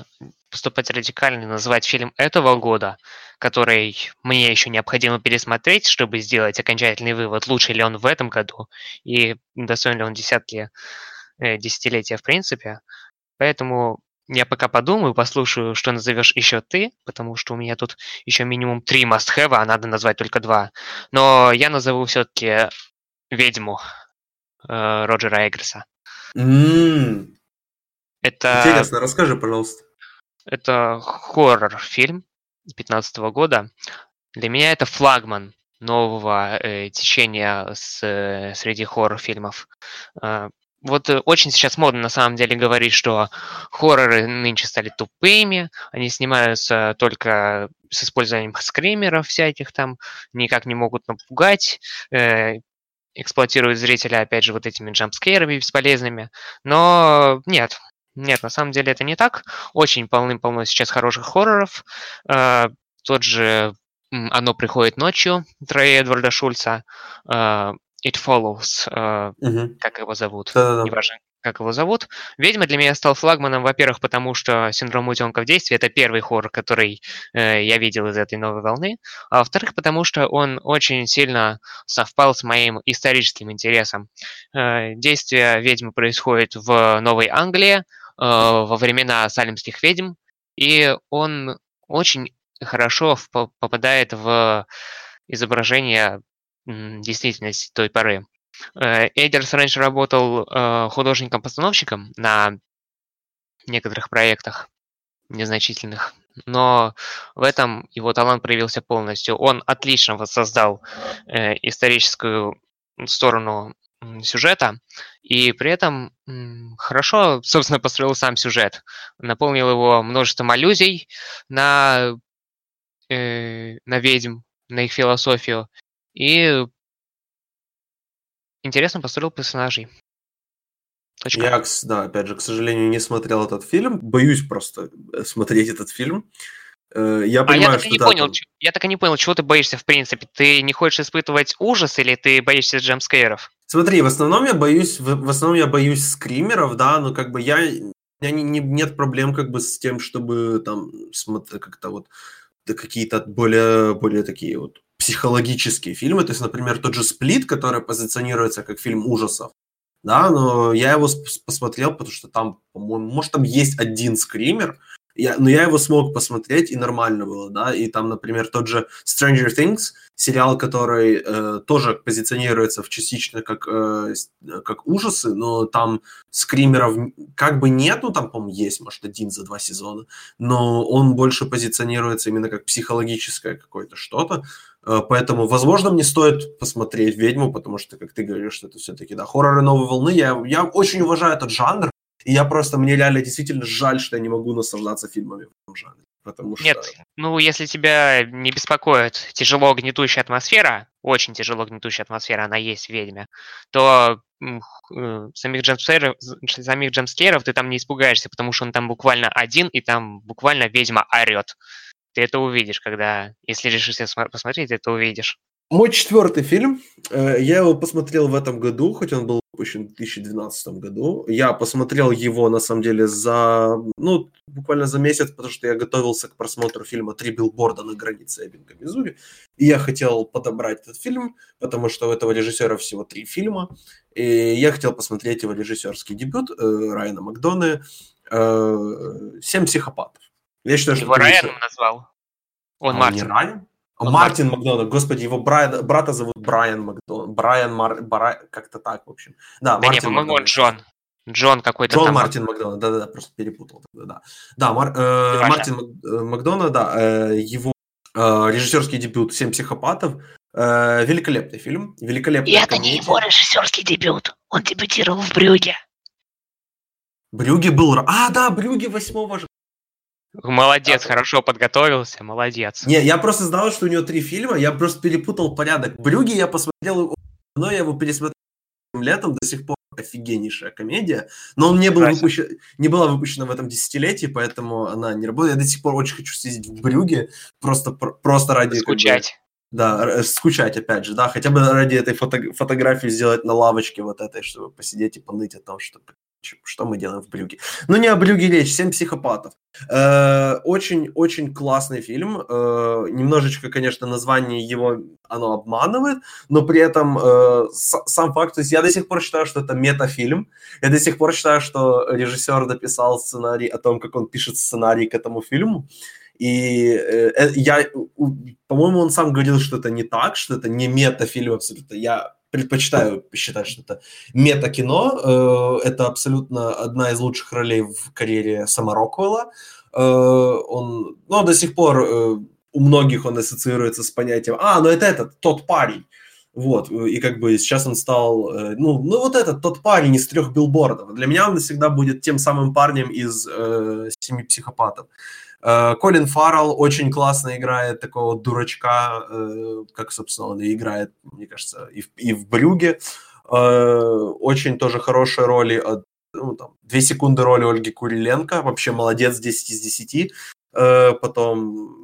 поступать радикально и назвать фильм этого года, который мне еще необходимо пересмотреть, чтобы сделать окончательный вывод, лучше ли он в этом году и достоин ли он десятки, э, десятилетия в принципе. Поэтому я пока подумаю, послушаю, что назовешь еще ты, потому что у меня тут еще минимум три must-have, а надо назвать только два. Но я назову все-таки «Ведьму» э, Роджера Эггерса. Mm. Это... Интересно, расскажи, пожалуйста. Это хоррор-фильм 2015 года. Для меня это флагман нового э, течения с, э, среди хоррор-фильмов. Э, вот э, очень сейчас модно на самом деле говорить, что хорроры нынче стали тупыми, они снимаются только с использованием скримеров всяких там, никак не могут напугать, э, эксплуатируют зрителя, опять же, вот этими джампскейрами бесполезными. Но нет, нет, на самом деле это не так. Очень полным-полно сейчас хороших хорроров. Э, тот же «Оно приходит ночью» Троя Эдварда Шульца. Э, It Follows, э, угу. как его зовут, Да-да-да. неважно, как его зовут. «Ведьма» для меня стал флагманом, во-первых, потому что «Синдром утенка в действии» — это первый хоррор, который э, я видел из этой новой волны, а во-вторых, потому что он очень сильно совпал с моим историческим интересом. Э, действие «Ведьмы» происходит в Новой Англии, во времена салимских ведьм, и он очень хорошо попадает в изображение действительности той поры. Э, Эйдерс раньше работал э, художником-постановщиком на некоторых проектах незначительных, но в этом его талант проявился полностью. Он отлично воссоздал историческую сторону сюжета, и при этом хорошо, собственно, построил сам сюжет. Наполнил его множеством аллюзий на, э, на ведьм, на их философию, и интересно построил персонажей. Точка. Я, да, опять же, к сожалению, не смотрел этот фильм. Боюсь просто э, смотреть этот фильм. Э, я понимаю, а я так и не да, понял, там... я так и не понял, чего ты боишься в принципе. Ты не хочешь испытывать ужас или ты боишься джемскейров? Смотри, в основном я боюсь, в, в основном я боюсь скримеров, да, но как бы я, меня не, не, нет проблем как бы с тем, чтобы там смотреть как-то вот какие-то более, более такие вот психологические фильмы. То есть, например, тот же «Сплит», который позиционируется как фильм ужасов, да, но я его посмотрел, потому что там, по-моему, может, там есть один скример, я, но я его смог посмотреть, и нормально было, да, и там, например, тот же Stranger Things, сериал, который э, тоже позиционируется в частично как, э, как ужасы, но там скримеров как бы нету, там, по-моему, есть, может, один за два сезона, но он больше позиционируется именно как психологическое какое-то что-то, э, поэтому, возможно, мне стоит посмотреть «Ведьму», потому что, как ты говоришь, это все-таки, да, хорроры новой волны, я, я очень уважаю этот жанр, и я просто, мне реально действительно жаль, что я не могу наслаждаться фильмами в этом жанре. Потому что... Нет, ну если тебя не беспокоит тяжело гнетущая атмосфера, очень тяжело гнетущая атмосфера, она есть в «Ведьме», то э, самих джемскеров, самих джемскеров ты там не испугаешься, потому что он там буквально один, и там буквально ведьма орет. Ты это увидишь, когда, если решишься посмотреть, ты это увидишь. Мой четвертый фильм, э, я его посмотрел в этом году, хоть он был выпущен в 2012 году. Я посмотрел его, на самом деле, за, ну, буквально за месяц, потому что я готовился к просмотру фильма «Три билборда на границе Эббинга, Мизури». И я хотел подобрать этот фильм, потому что у этого режиссера всего три фильма. И я хотел посмотреть его режиссерский дебют э, Райана Макдоны э, «Семь психопатов». Я считаю, его что Райаном режиссер... назвал? Он а Мартин. Не Райан? Он Мартин Макдональд, господи, его Брайан, брата зовут Брайан Макдональд, Брайан Мар, Бара, как-то так, в общем. Да, да Мартин по-моему, он Джон. Джон какой-то Джон там. Мартин Макдональд, да-да-да, просто перепутал. Да, да Мар, э, Мартин э, Макдональд, да, э, его э, режиссерский дебют «Семь психопатов», э, великолепный фильм, великолепный. И это комедия. не его режиссерский дебют, он дебютировал в Брюге. Брюге был... А, да, Брюге восьмого же Молодец, а, хорошо подготовился, молодец. Не, я просто знал, что у него три фильма, я просто перепутал порядок. Брюги я посмотрел, но я его пересмотрел летом, до сих пор офигеннейшая комедия, но он не, был выпущен, не была выпущена в этом десятилетии, поэтому она не работает. Я до сих пор очень хочу съездить в Брюге, просто, просто ради... Скучать. Да, скучать опять же, да, хотя бы ради этой фото, фотографии сделать на лавочке вот этой, чтобы посидеть и поныть о том, что что мы делаем в Брюге. Ну, не о Брюге речь, «Семь психопатов». Очень-очень э, классный фильм. Э, немножечко, конечно, название его, оно обманывает, но при этом э, сам факт, то есть я до сих пор считаю, что это метафильм. Я до сих пор считаю, что режиссер дописал сценарий о том, как он пишет сценарий к этому фильму. И я, по-моему, он сам говорил, что это не так, что это не метафильм абсолютно. Я предпочитаю считать, что это мета-кино. Э, это абсолютно одна из лучших ролей в карьере Сама Роквелла. Э, он, ну, до сих пор э, у многих он ассоциируется с понятием «А, ну это этот, тот парень». Вот, и как бы сейчас он стал, ну, ну вот этот, тот парень из трех билбордов. Для меня он всегда будет тем самым парнем из э, «Семи психопатов». Э, Колин Фаррелл очень классно играет такого дурачка, э, как, собственно, он и играет, мне кажется, и в, и в Брюге. Э, очень тоже хорошие роли от ну, там, две секунды роли Ольги Куриленко, вообще молодец, 10 из 10. Потом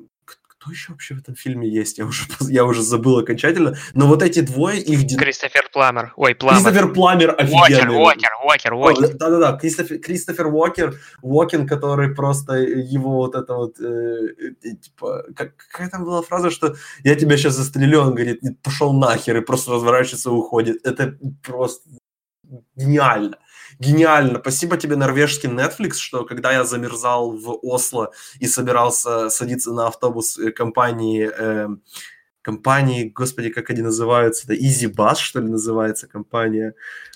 кто еще вообще в этом фильме есть? Я уже, я уже забыл окончательно. Но вот эти двое, их... Кристофер Пламер. Ой, Пламер. Кристофер Пламер офигенный. Уокер, Уокер, Уокер. Да-да-да, Кристофер, Кристофер Уокер, Уокен, который просто его вот это вот, э, э, типа, как, какая там была фраза, что я тебя сейчас застрелю, он говорит, пошел нахер, и просто разворачивается и уходит. Это просто гениально гениально. Спасибо тебе, норвежский Netflix, что когда я замерзал в Осло и собирался садиться на автобус э, компании, э, компании, господи, как они называются, это Easy Bus, что ли, называется компания.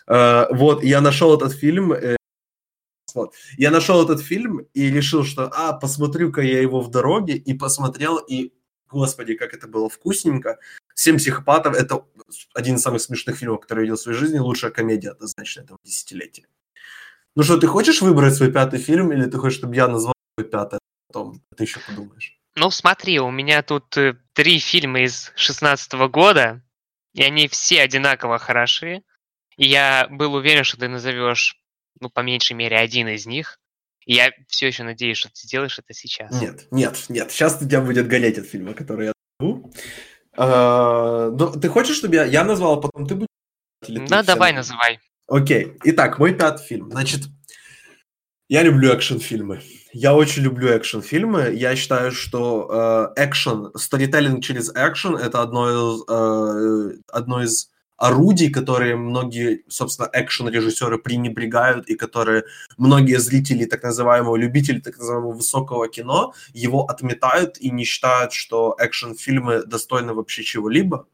Э, вот, я нашел этот фильм, э, вот. Я нашел этот фильм и решил, что, а, посмотрю-ка я его в дороге, и посмотрел, и, господи, как это было вкусненько. «Семь психопатов» — это один из самых смешных фильмов, которые я видел в своей жизни, лучшая комедия однозначно этого десятилетия. Ну что, ты хочешь выбрать свой пятый фильм, или ты хочешь, чтобы я назвал свой пятый, а потом ты еще подумаешь? Ну, смотри, у меня тут э, три фильма из шестнадцатого года, и они все одинаково хороши. И я был уверен, что ты назовешь ну, по меньшей мере, один из них. Я все еще надеюсь, что ты сделаешь это сейчас. Нет, нет, нет. Сейчас у тебя будет гореть от фильма, который я назову. А, ну, ты хочешь, чтобы я, я назвал, а потом ты будешь? Да, давай, называй. Окей. Итак, мой пятый фильм. Значит, я люблю экшн-фильмы. Я очень люблю экшн-фильмы. Я считаю, что э, экшен, сторителлинг через экшен – это одно из, э, одно из орудий, которые многие, собственно, экшен-режиссеры пренебрегают и которые многие зрители, так называемого, любители так называемого высокого кино, его отметают и не считают, что экшен-фильмы достойны вообще чего-либо.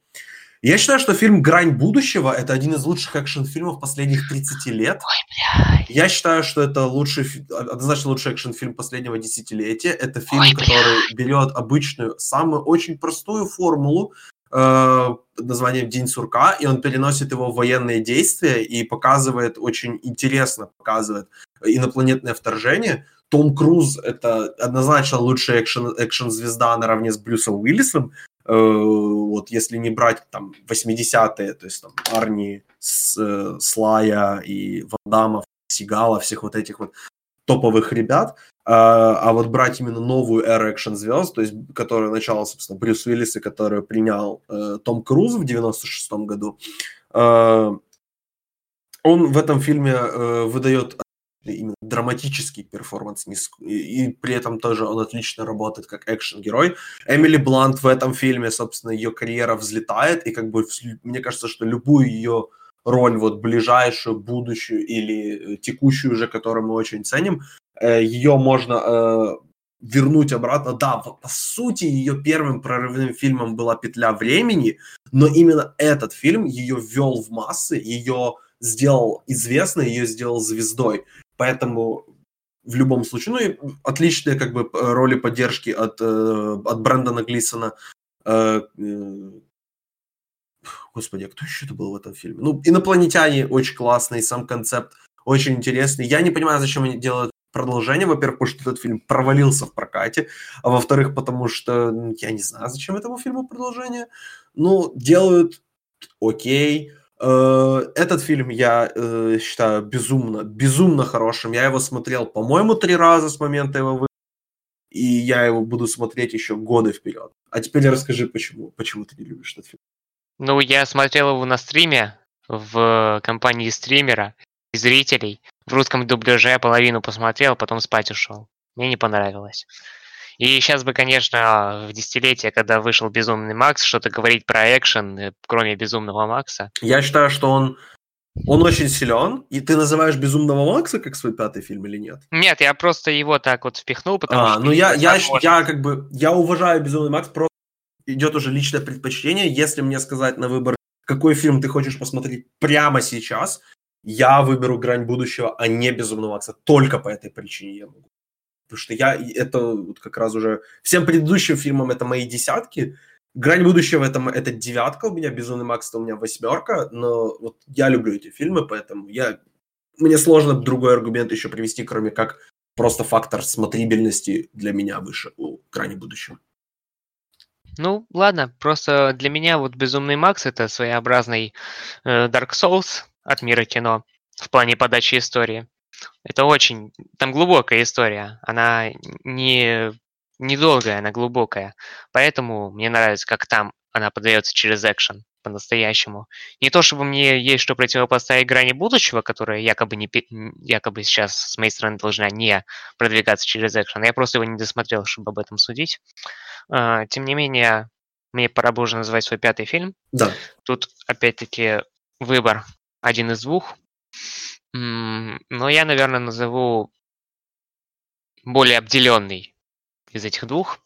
Я считаю, что фильм «Грань будущего» — это один из лучших экшн-фильмов последних 30 лет. Ой, Я считаю, что это лучший, однозначно лучший экшн-фильм последнего десятилетия. Это фильм, Ой, который берет обычную, самую очень простую формулу, э, названием «День сурка», и он переносит его в военные действия и показывает, очень интересно показывает инопланетное вторжение. Том Круз — это однозначно лучшая экшен, экшен-звезда наравне с Брюсом Уиллисом. Э, вот если не брать там 80-е, то есть там Арни, э, Слая и Вандама, Сигала, всех вот этих вот топовых ребят, а, а вот брать именно новую эру экшн-звезд, то есть, которая начала, собственно, Брюс Уиллис, и которую принял э, Том Круз в 96-м году, э, он в этом фильме э, выдает именно драматический перформанс, и при этом тоже он отлично работает как экшен-герой. Эмили Блант в этом фильме, собственно, ее карьера взлетает, и как бы мне кажется, что любую ее роль вот ближайшую, будущую или э, текущую уже, которую мы очень ценим, э, ее можно э, вернуть обратно. Да, по сути, ее первым прорывным фильмом была «Петля времени», но именно этот фильм ее ввел в массы, ее сделал известной, ее сделал звездой. Поэтому в любом случае, ну и отличные как бы роли поддержки от, от Брэндона Глисона, Господи, а кто еще был в этом фильме? Ну, инопланетяне очень классный, сам концепт очень интересный. Я не понимаю, зачем они делают продолжение. Во-первых, потому что этот фильм провалился в прокате, а во-вторых, потому что я не знаю, зачем этому фильму продолжение. Ну, делают окей. Э, этот фильм я э, считаю безумно, безумно хорошим. Я его смотрел, по-моему, три раза с момента его выхода, и я его буду смотреть еще годы вперед. А теперь расскажи, почему, почему ты не любишь этот фильм. Ну, я смотрел его на стриме в компании стримера и зрителей. В русском дубляже я половину посмотрел, потом спать ушел. Мне не понравилось. И сейчас бы, конечно, в десятилетие, когда вышел Безумный Макс, что-то говорить про экшен, э, кроме Безумного Макса. Я считаю, что он он очень силен, и ты называешь Безумного Макса как свой пятый фильм или нет? Нет, я просто его так вот впихнул, потому а, что... ну я, я, я как бы, я уважаю Безумный Макс, просто идет уже личное предпочтение. Если мне сказать на выбор, какой фильм ты хочешь посмотреть прямо сейчас, я выберу «Грань будущего», а не «Безумного Макса». Только по этой причине я могу. Потому что я это вот как раз уже... Всем предыдущим фильмам это мои десятки. «Грань будущего» это, это девятка у меня, «Безумный Макс» это у меня восьмерка. Но вот я люблю эти фильмы, поэтому я... Мне сложно другой аргумент еще привести, кроме как просто фактор смотрибельности для меня выше у «Грани будущего». Ну, ладно, просто для меня вот «Безумный Макс» — это своеобразный э, Dark Souls от мира кино в плане подачи истории. Это очень... Там глубокая история. Она не недолгая, она глубокая. Поэтому мне нравится, как там она подается через экшен по-настоящему. Не то, чтобы мне есть что противопоставить грани будущего, которая якобы, не, якобы сейчас с моей стороны должна не продвигаться через экшен. Я просто его не досмотрел, чтобы об этом судить. А, тем не менее, мне пора бы уже назвать свой пятый фильм. Да. Тут, опять-таки, выбор один из двух. Но я, наверное, назову более обделенный из этих двух.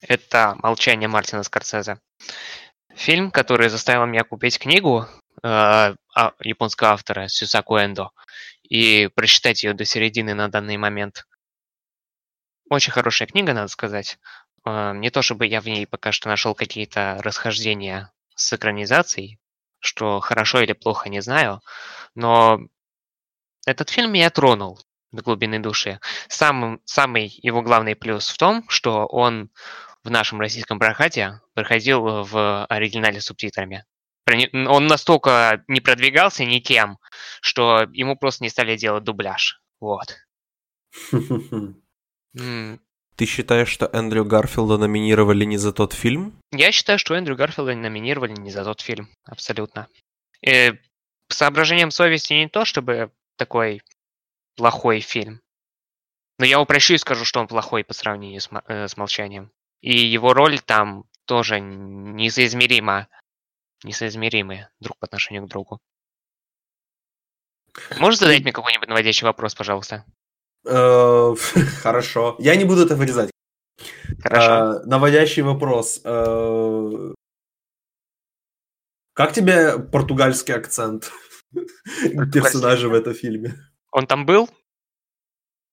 Это «Молчание Мартина Скорсезе». Фильм, который заставил меня купить книгу э, японского автора Сюсаку Эндо и прочитать ее до середины на данный момент. Очень хорошая книга, надо сказать. Э, не то чтобы я в ней пока что нашел какие-то расхождения с экранизацией, что хорошо или плохо, не знаю, но этот фильм меня тронул до глубины души. Сам, самый его главный плюс в том, что он в нашем российском прокате проходил в оригинале с субтитрами. он настолько не продвигался никем, что ему просто не стали делать дубляж. Вот. Ты считаешь, что Эндрю Гарфилда номинировали не за тот фильм? Я считаю, что Эндрю Гарфилда номинировали не за тот фильм. Абсолютно. И э, соображением совести не то, чтобы такой плохой фильм. Но я упрощу и скажу, что он плохой по сравнению с, э, с молчанием. И его роль там тоже несоизмерима. Несоизмеримы друг по отношению к другу. Можешь задать мне какой-нибудь наводящий вопрос, пожалуйста? Э, (laughs) хорошо. Я не буду это вырезать. Хорошо. Э, наводящий вопрос. Э, как тебе португальский акцент (laughs) персонажа в этом фильме? Он там был?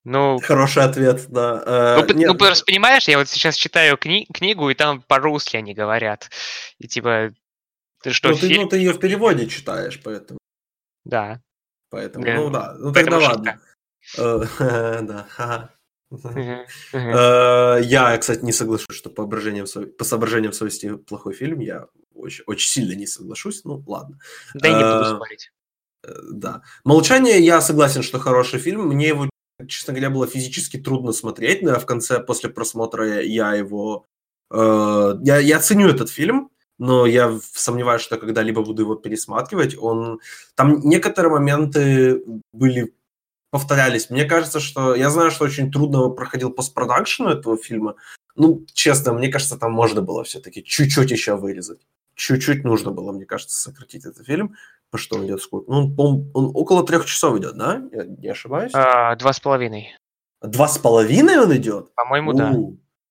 Ну, Хороший ответ, да. Ну, Нет. ну, просто понимаешь, я вот сейчас читаю кни- книгу, и там по-русски они говорят. И типа, ты что, ну, ты, ну, ты ее в переводе читаешь, поэтому. Да. Поэтому, ну да. Ну тогда ладно. Э, (laughs) да. Э, я, кстати, не соглашусь, что по, по соображениям совести плохой фильм. Я очень, сильно не соглашусь. Ну, ладно. Да и не буду э, спорить. Да. «Молчание» я согласен, что хороший фильм. Мне его, честно говоря, было физически трудно смотреть, но в конце, после просмотра, я его... Я, я ценю этот фильм, но я сомневаюсь, что когда-либо буду его пересматривать. Он... Там некоторые моменты были повторялись. Мне кажется, что... Я знаю, что очень трудно проходил постпродакшн этого фильма. Ну, честно, мне кажется, там можно было все-таки чуть-чуть еще вырезать. Чуть-чуть нужно было, мне кажется, сократить этот фильм. По что он идет сколько? Ну, он, он около трех часов идет, да? Я не ошибаюсь? А, два с половиной. Два с половиной он идет? По-моему, да.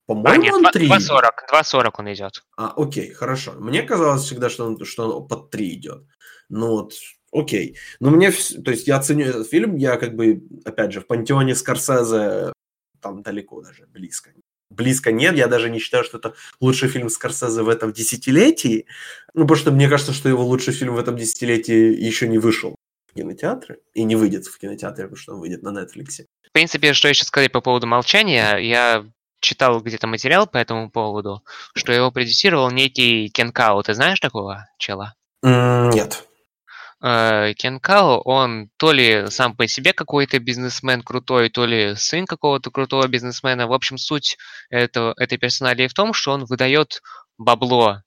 По-моему, а, он три. 2.40, 2.40 он идет. А, окей, хорошо. Мне казалось всегда, что он, что он под три идет. Ну вот, окей. Но мне, то есть я ценю этот фильм, я как бы, опять же, в пантеоне Скорсезе там далеко даже, близко. Близко нет, я даже не считаю, что это лучший фильм Скорсезе в этом десятилетии. Ну, потому что мне кажется, что его лучший фильм в этом десятилетии еще не вышел в кинотеатры и не выйдет в кинотеатре, потому что он выйдет на Netflix. В принципе, что еще сказать по поводу молчания, я читал где-то материал по этому поводу, что его продюсировал некий Кенкао. Ты знаешь такого чела? Нет. Э, Кенкао, он то ли сам по себе какой-то бизнесмен крутой, то ли сын какого-то крутого бизнесмена. В общем, суть этого, этой персоналии в том, что он выдает бабло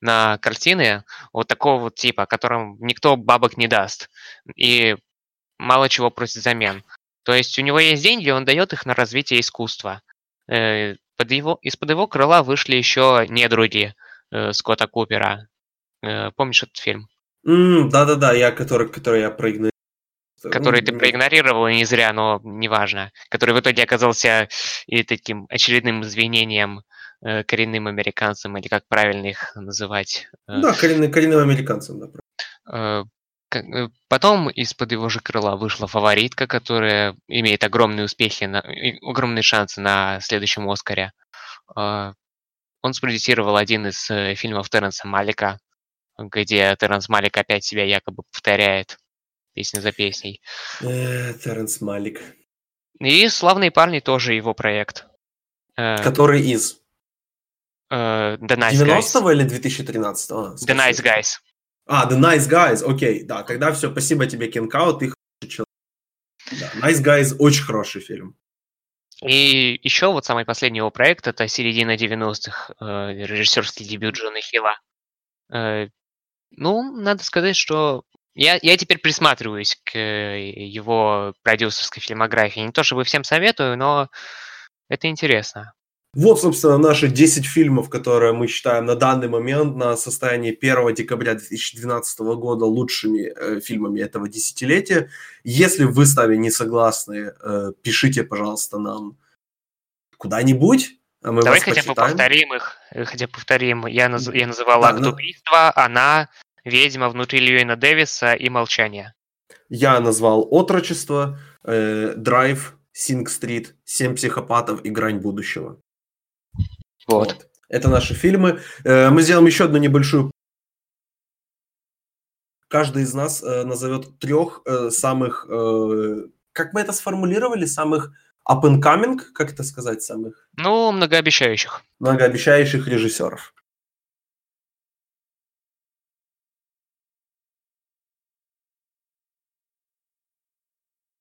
на картины вот такого вот типа, которым никто бабок не даст. И мало чего просит взамен. То есть у него есть деньги, он дает их на развитие искусства. Э, под его, из-под его крыла вышли еще недруги э, Скотта Купера. Помнишь этот фильм? Да-да-да, я который, который я проигнорировал. Который ты проигнорировал, и не зря, но неважно. Который в итоге оказался и таким очередным извинением э, коренным американцам, или как правильно их называть? Э, да, коренным, коренным американцам, да. Э, э, потом из-под его же крыла вышла фаворитка, которая имеет огромные успехи, на, огромные шансы на следующем Оскаре. Э, он спродюсировал один из фильмов Терренса Малика, где Терренс Малик опять себя якобы повторяет песня за песней. Э, Терренс Малик. И «Славные парни» тоже его проект. Э, Который из? Uh, The Nice 90-го Guys. или 2013 -го? The Nice Guys. А, The Nice Guys, окей, да, тогда все, спасибо тебе, Кенкао, ты хороший человек. Да, nice Guys очень хороший фильм. И еще вот самый последний его проект, это середина 90-х, э, режиссерский дебют Джона Хилла. Э, ну, надо сказать, что я, я теперь присматриваюсь к э, его продюсерской фильмографии. Не то чтобы всем советую, но это интересно. Вот, собственно, наши 10 фильмов, которые мы считаем на данный момент, на состоянии 1 декабря 2012 года лучшими э, фильмами этого десятилетия. Если вы с нами не согласны, э, пишите, пожалуйста, нам куда-нибудь. А мы Давай хотя бы повторим их. Э, хотя повторим. Я, наз... я называл да, акт но... убийства, она, ведьма внутри Льюина Дэвиса и молчание. Я назвал отрочество, э, драйв, Синг-стрит, Семь психопатов и Грань будущего. Вот. вот. Это наши фильмы. Э, мы сделаем еще одну небольшую каждый из нас э, назовет трех э, самых, э, как мы это сформулировали, самых up and coming, как это сказать, самых? Ну, многообещающих. Многообещающих режиссеров.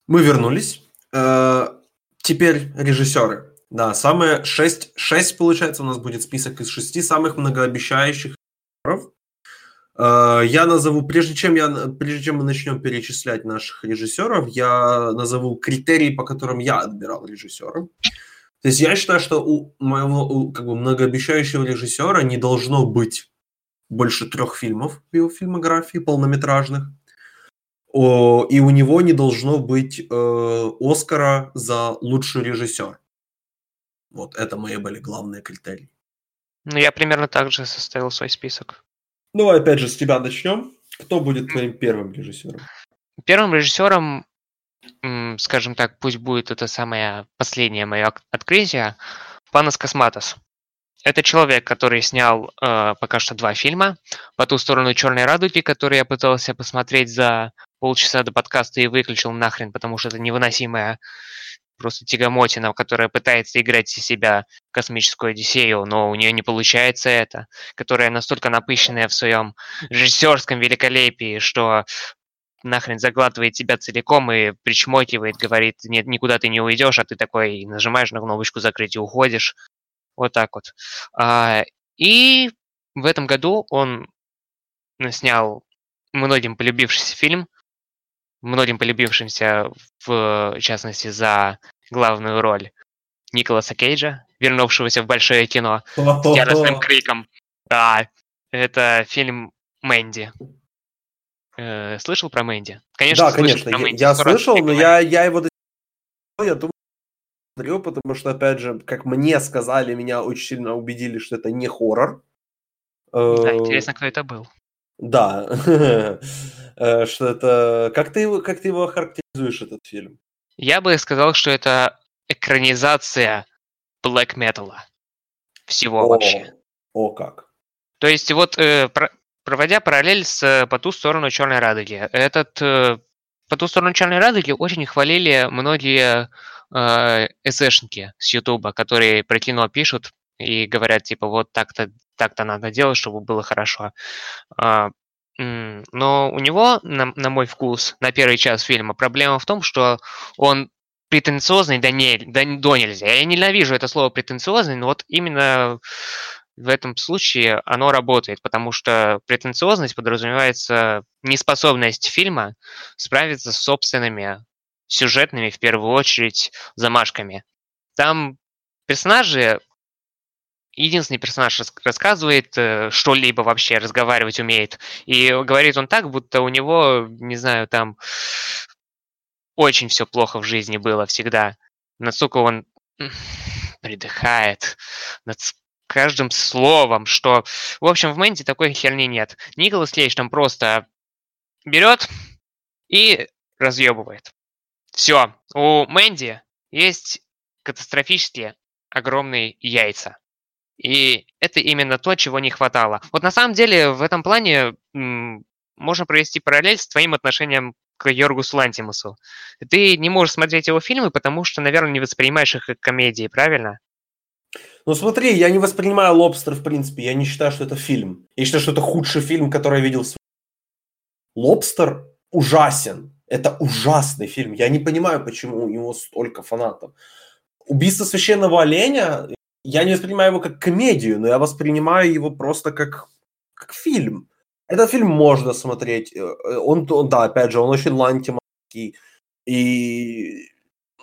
Мы вернулись. Э, теперь режиссеры. Да, самые 6, 6 получается у нас будет список из шести самых многообещающих режиссеров. Э, я назову, прежде чем, я, прежде чем мы начнем перечислять наших режиссеров, я назову критерии, по которым я отбирал режиссеров. То есть я считаю, что у моего у, как бы, многообещающего режиссера не должно быть больше трех фильмов в его фильмографии, полнометражных. О, и у него не должно быть э, Оскара за лучший режиссер. Вот это мои были главные критерии. Ну, я примерно так же составил свой список. Ну, опять же, с тебя начнем. Кто будет твоим первым режиссером? Первым режиссером, скажем так, пусть будет это самое последнее мое открытие, Панас Косматос. Это человек, который снял э, пока что два фильма. По ту сторону Черной радуги, который я пытался посмотреть за полчаса до подкаста и выключил нахрен, потому что это невыносимая просто тягомотина, которая пытается играть из себя космическую Одиссею, но у нее не получается это, которая настолько напыщенная в своем режиссерском великолепии, что нахрен заглатывает тебя целиком и причмокивает, говорит, нет, никуда ты не уйдешь, а ты такой нажимаешь на кнопочку закрыть и уходишь. Вот так вот. А, и в этом году он снял многим полюбившийся фильм, многим полюбившимся, в частности, за главную роль Николаса Кейджа, вернувшегося в большое кино с яростным криком. Да, это фильм «Мэнди». Э, слышал про Мэнди? Конечно, да, конечно. Про Мэнди. Я, я слышал, но я, я его я думаю, смотрю, потому что, опять же, как мне сказали, меня очень сильно убедили, что это не хоррор. Да, э, интересно, кто это был. Да, (laughs) э, что это... Как ты, как ты его характеризуешь, этот фильм? Я бы сказал, что это экранизация black metal. Всего о, вообще. О, как. То есть вот, э, про, проводя параллель с «По ту сторону черной радуги», этот э, «По ту сторону черной радуги» очень хвалили многие э, эсэшники с Ютуба, которые про кино пишут и говорят, типа, вот так-то так-то надо делать, чтобы было хорошо. А, но у него, на, на мой вкус, на первый час фильма, проблема в том, что он претенциозный да, не, да до нельзя. Я ненавижу это слово претенциозный, но вот именно в этом случае оно работает, потому что претенциозность подразумевается неспособность фильма справиться с собственными сюжетными, в первую очередь, замашками. Там персонажи единственный персонаж рассказывает э, что-либо вообще, разговаривать умеет. И говорит он так, будто у него, не знаю, там очень все плохо в жизни было всегда. Настолько он придыхает над каждым словом, что... В общем, в Мэнди такой херни нет. Николас Кейдж там просто берет и разъебывает. Все. У Мэнди есть катастрофические огромные яйца. И это именно то, чего не хватало. Вот на самом деле в этом плане можно провести параллель с твоим отношением к Йоргусу Лантимусу. Ты не можешь смотреть его фильмы, потому что, наверное, не воспринимаешь их как комедии, правильно? Ну смотри, я не воспринимаю «Лобстер» в принципе. Я не считаю, что это фильм. Я считаю, что это худший фильм, который я видел. «Лобстер» ужасен. Это ужасный фильм. Я не понимаю, почему у него столько фанатов. «Убийство священного оленя» я не воспринимаю его как комедию, но я воспринимаю его просто как, как фильм. Этот фильм можно смотреть. Э, он, он да, опять же, он очень лантиманский. И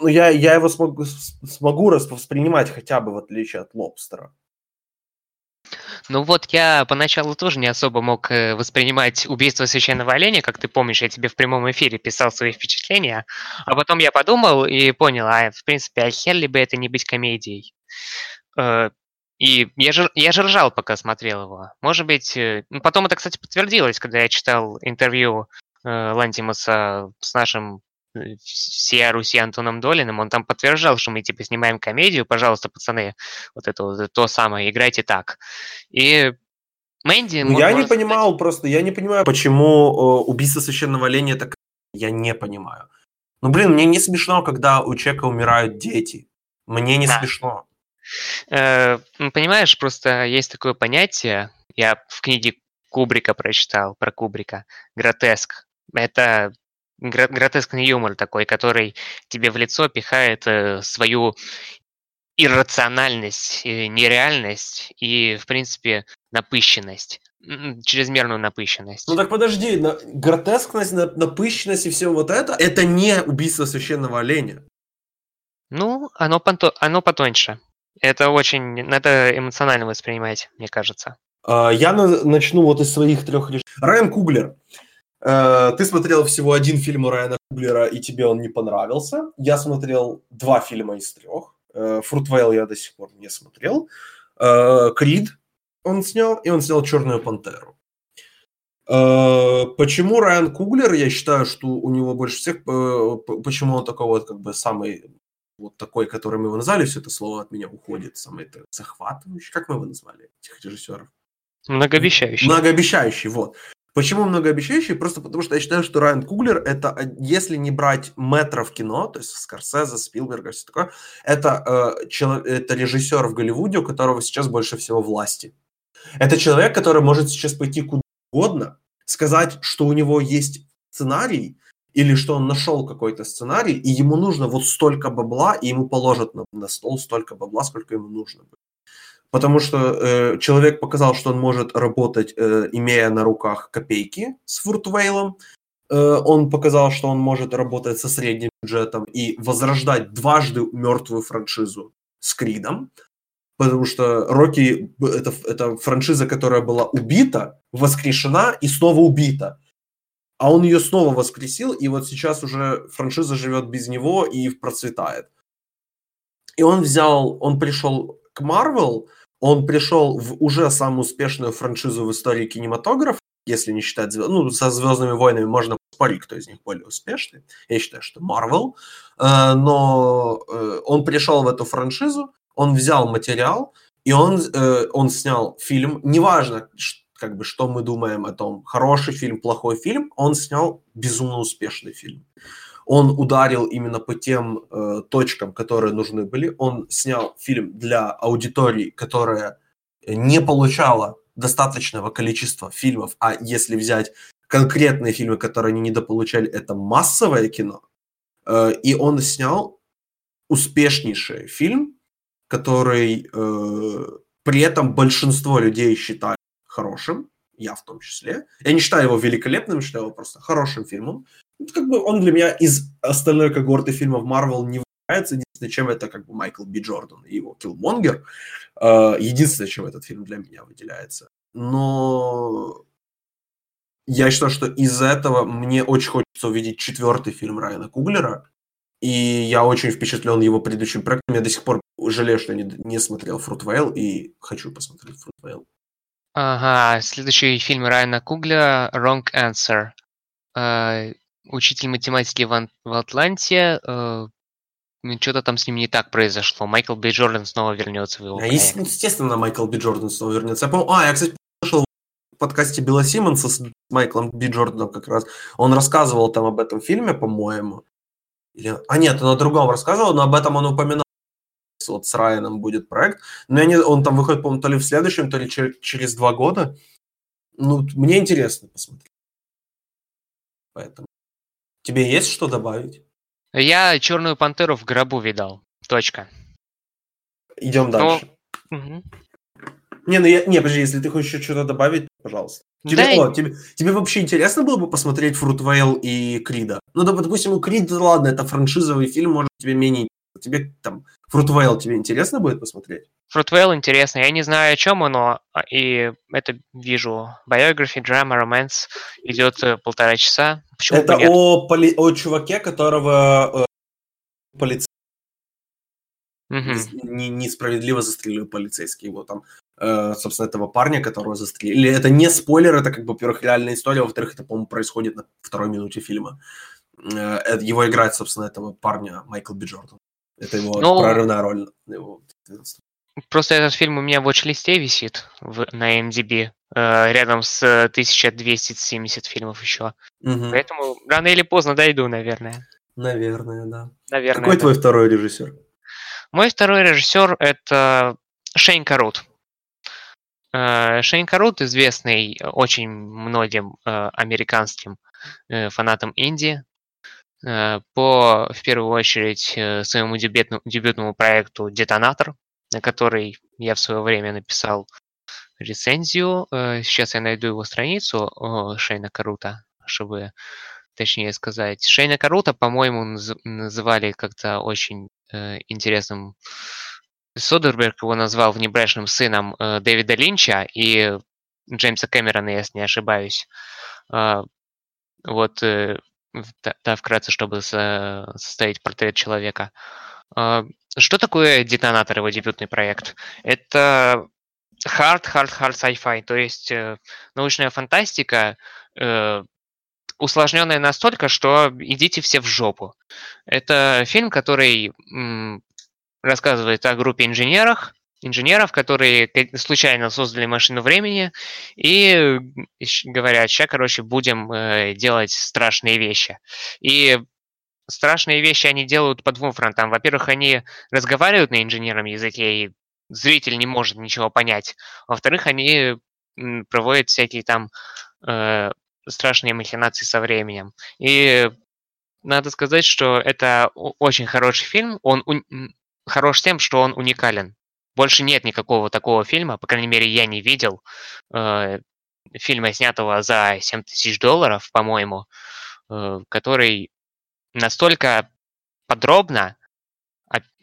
ну, я, я его смогу, смогу воспринимать хотя бы в отличие от Лобстера. Ну вот я поначалу тоже не особо мог э, воспринимать убийство священного оленя, как ты помнишь, я тебе в прямом эфире писал свои впечатления, а потом я подумал и понял, а в принципе, а хер ли бы это не быть комедией. Э, и я же, я же ржал, пока смотрел его. Может быть, э, ну, потом это, кстати, подтвердилось, когда я читал интервью э, Лантимуса с нашим э, всея Руси Антоном Долиным, он там подтверждал, что мы типа снимаем комедию, пожалуйста, пацаны, вот это вот то самое, играйте так. И Мэнди... Ну, я не сказать... понимал просто, я не понимаю, почему э, убийство священного оленя так... Я не понимаю. Ну, блин, мне не смешно, когда у человека умирают дети. Мне не да. смешно. Э, понимаешь, просто есть такое понятие, я в книге Кубрика прочитал про Кубрика, гротеск. Это гротескный юмор такой, который тебе в лицо пихает э, свою иррациональность, э, нереальность и, в принципе, напыщенность. Чрезмерную напыщенность. Ну так подожди, на, гротескность, напыщенность и все вот это, это не убийство священного оленя. Ну, оно, понто, оно потоньше. Это очень, надо эмоционально воспринимать, мне кажется. А, я начну вот из своих трех решений. Райан Куглер. Э, ты смотрел всего один фильм у Райана Куглера, и тебе он не понравился. Я смотрел два фильма из трех. Фрутвейл я до сих пор не смотрел. Э, Крид он снял, и он снял Черную пантеру. Э, почему Райан Куглер? Я считаю, что у него больше всех... Почему он такой вот как бы самый вот такой, который мы его назвали, все это слово от меня уходит, самый это захватывающий, как мы его назвали, этих режиссеров? Многообещающий. Многообещающий, вот. Почему многообещающий? Просто потому что я считаю, что Райан Куглер это, если не брать метра в кино, то есть Скорсезе, Спилберга, все такое, это, э, человек, это режиссер в Голливуде, у которого сейчас больше всего власти. Это человек, который может сейчас пойти куда угодно, сказать, что у него есть сценарий, или что он нашел какой-то сценарий, и ему нужно вот столько бабла, и ему положат на, на стол столько бабла, сколько ему нужно. Потому что э, человек показал, что он может работать, э, имея на руках копейки с Фуртвейлом. Э, он показал, что он может работать со средним бюджетом и возрождать дважды мертвую франшизу с Кридом. Потому что Рокки это, это франшиза, которая была убита, воскрешена и снова убита а он ее снова воскресил, и вот сейчас уже франшиза живет без него и процветает. И он взял, он пришел к Marvel, он пришел в уже самую успешную франшизу в истории кинематографа, если не считать, ну, со «Звездными войнами» можно спорить, кто из них более успешный. Я считаю, что Marvel. Э, но э, он пришел в эту франшизу, он взял материал, и он, э, он снял фильм. Неважно, как бы, что мы думаем о том, хороший фильм, плохой фильм, он снял безумно успешный фильм. Он ударил именно по тем э, точкам, которые нужны были. Он снял фильм для аудитории, которая не получала достаточного количества фильмов, а если взять конкретные фильмы, которые они недополучали, это массовое кино. Э, и он снял успешнейший фильм, который э, при этом большинство людей считают хорошим, я в том числе. Я не считаю его великолепным, считаю его просто хорошим фильмом. Ну, как бы он для меня из остальной когорты фильмов Marvel не выделяется. Единственное, чем это как бы Майкл Би Джордан и его Киллмонгер. А, единственное, чем этот фильм для меня выделяется. Но я считаю, что из-за этого мне очень хочется увидеть четвертый фильм Райана Куглера. И я очень впечатлен его предыдущим проектом. Я до сих пор жалею, что не, не смотрел Фрутвейл и хочу посмотреть Фрутвейл. Ага, следующий фильм Райана Кугля «Wrong Answer». Э, учитель математики в, Ан- в Атланте. Э, что-то там с ним не так произошло. Майкл Би Джордан снова вернется в его а. Естественно, Майкл Би Джордан снова вернется. Я помню, а, я, кстати, слышал в подкасте Билла Симмонса с Майклом Би Джорданом как раз. Он рассказывал там об этом фильме, по-моему. Или... А нет, он о другом рассказывал, но об этом он упоминал вот с Райаном будет проект. Но я не, он там выходит, по-моему, то ли в следующем, то ли через, через два года. Ну, мне интересно посмотреть. Поэтому. Тебе есть что добавить? Я Черную Пантеру в гробу видал. Точка. Идем дальше. Но... Угу. Не, ну я, не, подожди, если ты хочешь еще что-то добавить, пожалуйста. Тебе, да, о, тебе, тебе вообще интересно было бы посмотреть Фрутвейл и Крида? Ну, да, допустим, у Крида, ладно, это франшизовый фильм, может, тебе менее Тебе там Фрутвейл тебе интересно будет посмотреть? Фрутвейл интересно. Я не знаю, о чем оно, а, и это вижу. Biography, драма, романс идет э, полтора часа. Почему это о, поли... о чуваке, которого э, полицей угу. не, несправедливо застрелили полицейские его там. Э, собственно, этого парня, которого застрелили. Это не спойлер, это как бы, во-первых, реальная история, во-вторых, это, по-моему, происходит на второй минуте фильма. Э, его играет, собственно, этого парня Майкл Би Джордан. Это его ну, прорывная роль. Его... Просто этот фильм у меня в watch-листе висит в, на MDB, э, рядом с 1270 фильмов еще. Угу. Поэтому рано или поздно дойду, наверное. Наверное, да. Наверное. Какой да. твой второй режиссер? Мой второй режиссер это Шейн Карут. Э, Шейн Карут известный очень многим э, американским э, фанатам Индии. Э, по, в первую очередь, э, своему дебютному, дебютному проекту «Детонатор», на который я в свое время написал рецензию. Э, сейчас я найду его страницу Шейна Карута, чтобы точнее сказать. Шейна Карута, по-моему, называли как-то очень интересным Содерберг его назвал внебрачным сыном Дэвида Линча и Джеймса Кэмерона, если не ошибаюсь. Вот, да, вкратце, чтобы со- составить портрет человека. Э, что такое детонатор, его дебютный проект? Это hard, hard, hard sci-fi, то есть э, научная фантастика, э, усложненная настолько, что идите все в жопу. Это фильм, который рассказывает о группе инженеров, инженеров, которые случайно создали машину времени и говорят, сейчас, короче, будем э, делать страшные вещи. И страшные вещи они делают по двум фронтам. Во-первых, они разговаривают на инженерном языке, и зритель не может ничего понять. Во-вторых, они проводят всякие там э, страшные махинации со временем. И надо сказать, что это очень хороший фильм. Он хорош тем, что он уникален. Больше нет никакого такого фильма, по крайней мере, я не видел э, фильма, снятого за 7 тысяч долларов, по-моему, э, который настолько подробно,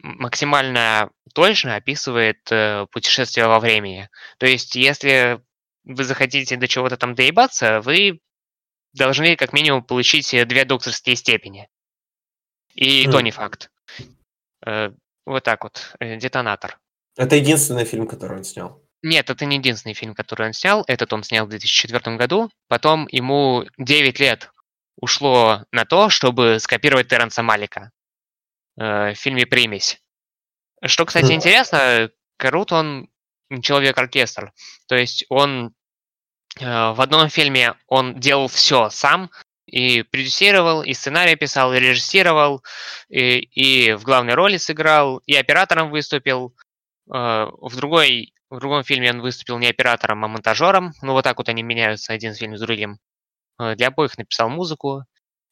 максимально точно описывает э, путешествие во времени. То есть, если вы захотите до чего-то там доебаться, вы должны как минимум получить две докторские степени. И mm. то не факт. Э, вот так вот, э, детонатор. Это единственный фильм, который он снял. Нет, это не единственный фильм, который он снял. Этот он снял в 2004 году. Потом ему 9 лет ушло на то, чтобы скопировать Терренса Малика э, в фильме «Примесь». Что, кстати, mm. интересно, Карут, он человек-оркестр. То есть он э, в одном фильме он делал все сам, и продюсировал, и сценарий писал, и режиссировал, и, и в главной роли сыграл, и оператором выступил. Э, в, другой, в другом фильме он выступил не оператором, а монтажером. Ну, вот так вот они меняются один фильм с другим. Э, для обоих написал музыку.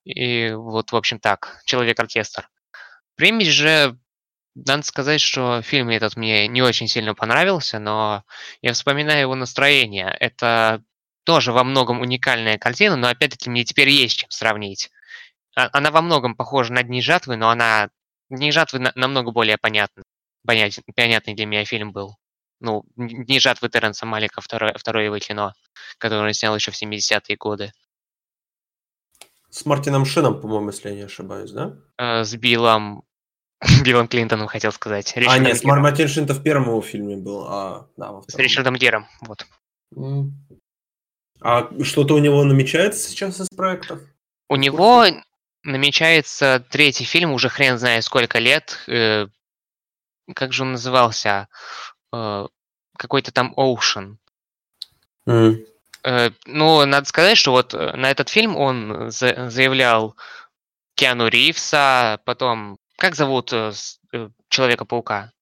И вот, в общем, так, «Человек-оркестр». Примесь же, надо сказать, что фильм этот мне не очень сильно понравился, но я вспоминаю его настроение. Это тоже во многом уникальная картина, но опять-таки мне теперь есть чем сравнить. А, она во многом похожа на «Дни жатвы», но она «Дни жатвы» на, намного более понятна. Понят, понятный для меня фильм был. Ну, «Дни жатвы» Терренса Малика, второе, второе его кино, которое он снял еще в 70-е годы. С Мартином Шином, по-моему, если я не ошибаюсь, да? Э, с Биллом... (laughs) Биллом Клинтоном, хотел сказать. Ричардом а, нет, Гиром. Мартин Шин-то в первом его фильме был, а... Да, во втором. С Ричардом Гиром, вот. А что-то у него намечается сейчас из проектов? У него намечается третий фильм, уже хрен знает сколько лет. Э, как же он назывался? Э, какой-то там Ocean. Mm. Э, ну, надо сказать, что вот э, на этот фильм он за- заявлял Киану Ривса, потом... Как зовут э, э Человека-паука?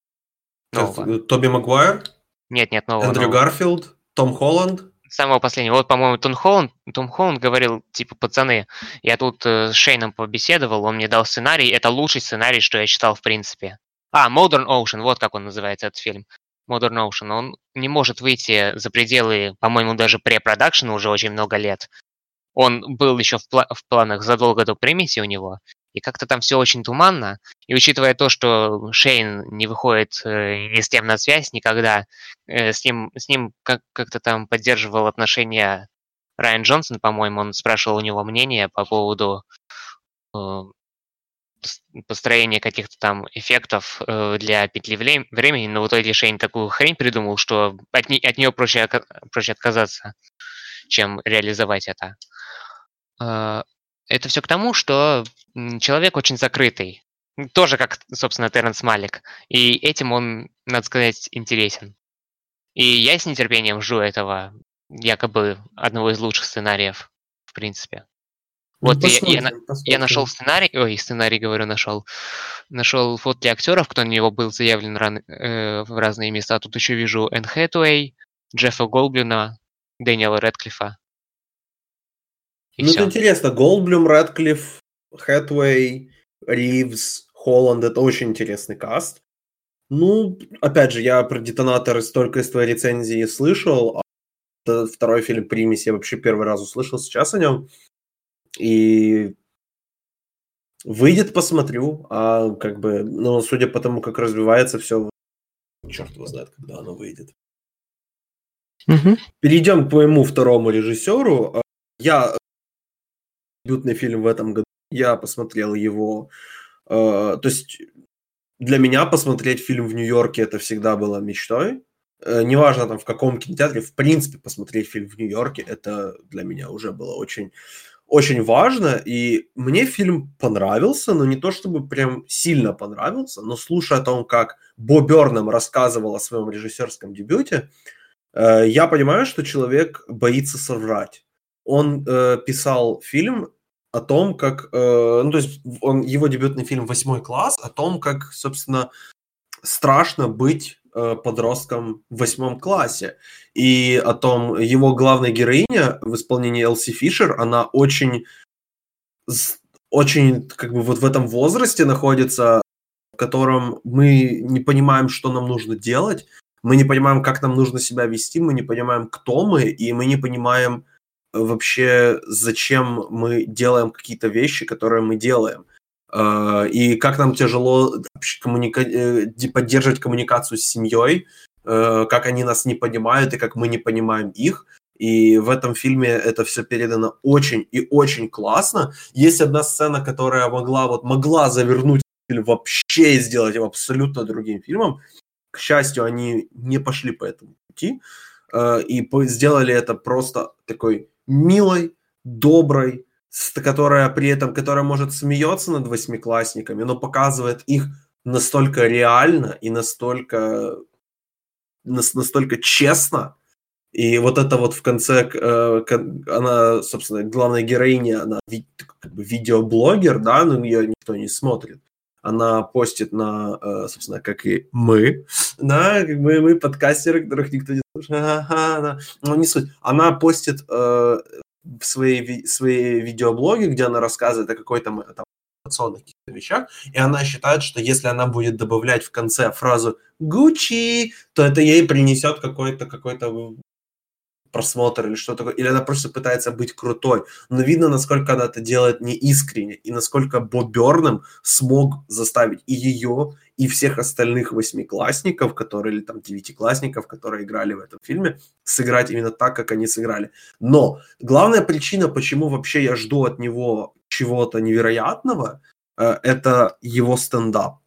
Нового. Тоби Магуайр? Нет, нет, нового. Эндрю нового. Гарфилд? Том Холланд? самого последнего. Вот, по-моему, Том Холланд, Том Холланд говорил, типа, пацаны, я тут э, с Шейном побеседовал, он мне дал сценарий, это лучший сценарий, что я читал в принципе. А, Modern Ocean, вот как он называется, этот фильм. Modern Ocean. Он не может выйти за пределы, по-моему, даже препродакшена уже очень много лет. Он был еще в, пла- в планах задолго до премиси у него, и как-то там все очень туманно. И учитывая то, что Шейн не выходит э, ни с тем на связь никогда, э, с ним, с ним как- как-то там поддерживал отношения Райан Джонсон, по-моему, он спрашивал у него мнение по поводу э, построения каких-то там эффектов э, для петли времени, но в итоге Шейн такую хрень придумал, что от, не, от нее проще, проще отказаться, чем реализовать это. Э, это все к тому, что человек очень закрытый. Тоже как, собственно, Терренс Малик. И этим он, надо сказать, интересен. И я с нетерпением жду этого якобы одного из лучших сценариев, в принципе. Ну, вот я, я, я нашел сценарий, ой, сценарий, говорю, нашел. Нашел фотки актеров, кто на него был заявлен ран, э, в разные места. Тут еще вижу Энн Хэтуэй, Джеффа Голблюна, Дэниела Редклифа. И ну, все. это интересно. Голблюм, Рэдклифф, Хэтвей, Ривз, Холланд — это очень интересный каст. Ну, опять же, я про детонаторы столько из твоей рецензии слышал, а второй фильм «Примесь» я вообще первый раз услышал сейчас о нем. И выйдет, посмотрю, а как бы, ну, судя по тому, как развивается все, черт его знает, когда оно выйдет. Угу. Перейдем к моему второму режиссеру. А, я дебютный фильм в этом году. Я посмотрел его. Э, то есть для меня посмотреть фильм в Нью-Йорке это всегда было мечтой. Э, неважно там в каком кинотеатре, в принципе, посмотреть фильм в Нью-Йорке, это для меня уже было очень, очень важно. И мне фильм понравился, но не то чтобы прям сильно понравился, но слушая о том, как Бо Бернам рассказывал о своем режиссерском дебюте, э, я понимаю, что человек боится соврать. Он э, писал фильм о том, как, э, ну то есть он, его дебютный фильм «Восьмой класс», о том, как, собственно, страшно быть подростком в восьмом классе. И о том, его главная героиня в исполнении Элси Фишер, она очень, очень как бы вот в этом возрасте находится, в котором мы не понимаем, что нам нужно делать, мы не понимаем, как нам нужно себя вести, мы не понимаем, кто мы, и мы не понимаем, вообще, зачем мы делаем какие-то вещи, которые мы делаем. А, и как нам тяжело коммуника... Э, поддерживать коммуникацию с семьей, э, как они нас не понимают и как мы не понимаем их. И в этом фильме это все передано очень и очень классно. Есть одна сцена, которая могла вот могла завернуть фильм вообще и сделать его абсолютно другим фильмом. К счастью, они не пошли по этому пути э, и сделали это просто такой милой, доброй, которая при этом, которая может смеется над восьмиклассниками, но показывает их настолько реально и настолько, настолько честно. И вот это вот в конце, э, она, собственно, главная героиня, она как бы видеоблогер, да, но ее никто не смотрит она постит на, э, собственно, как и мы, да, как бы мы подкастеры, которых никто не слушает, ага, но не суть. Она постит э, в своей, своей видеоблоге, где она рассказывает о какой-то там информационных каких-то вещах, и она считает, что если она будет добавлять в конце фразу «Гуччи», то это ей принесет какой-то какой-то просмотр или что такое, или она просто пытается быть крутой. Но видно, насколько она это делает неискренне, и насколько Боб Берном смог заставить и ее, и всех остальных восьмиклассников, которые, или там девятиклассников, которые играли в этом фильме, сыграть именно так, как они сыграли. Но главная причина, почему вообще я жду от него чего-то невероятного, э, это его стендап.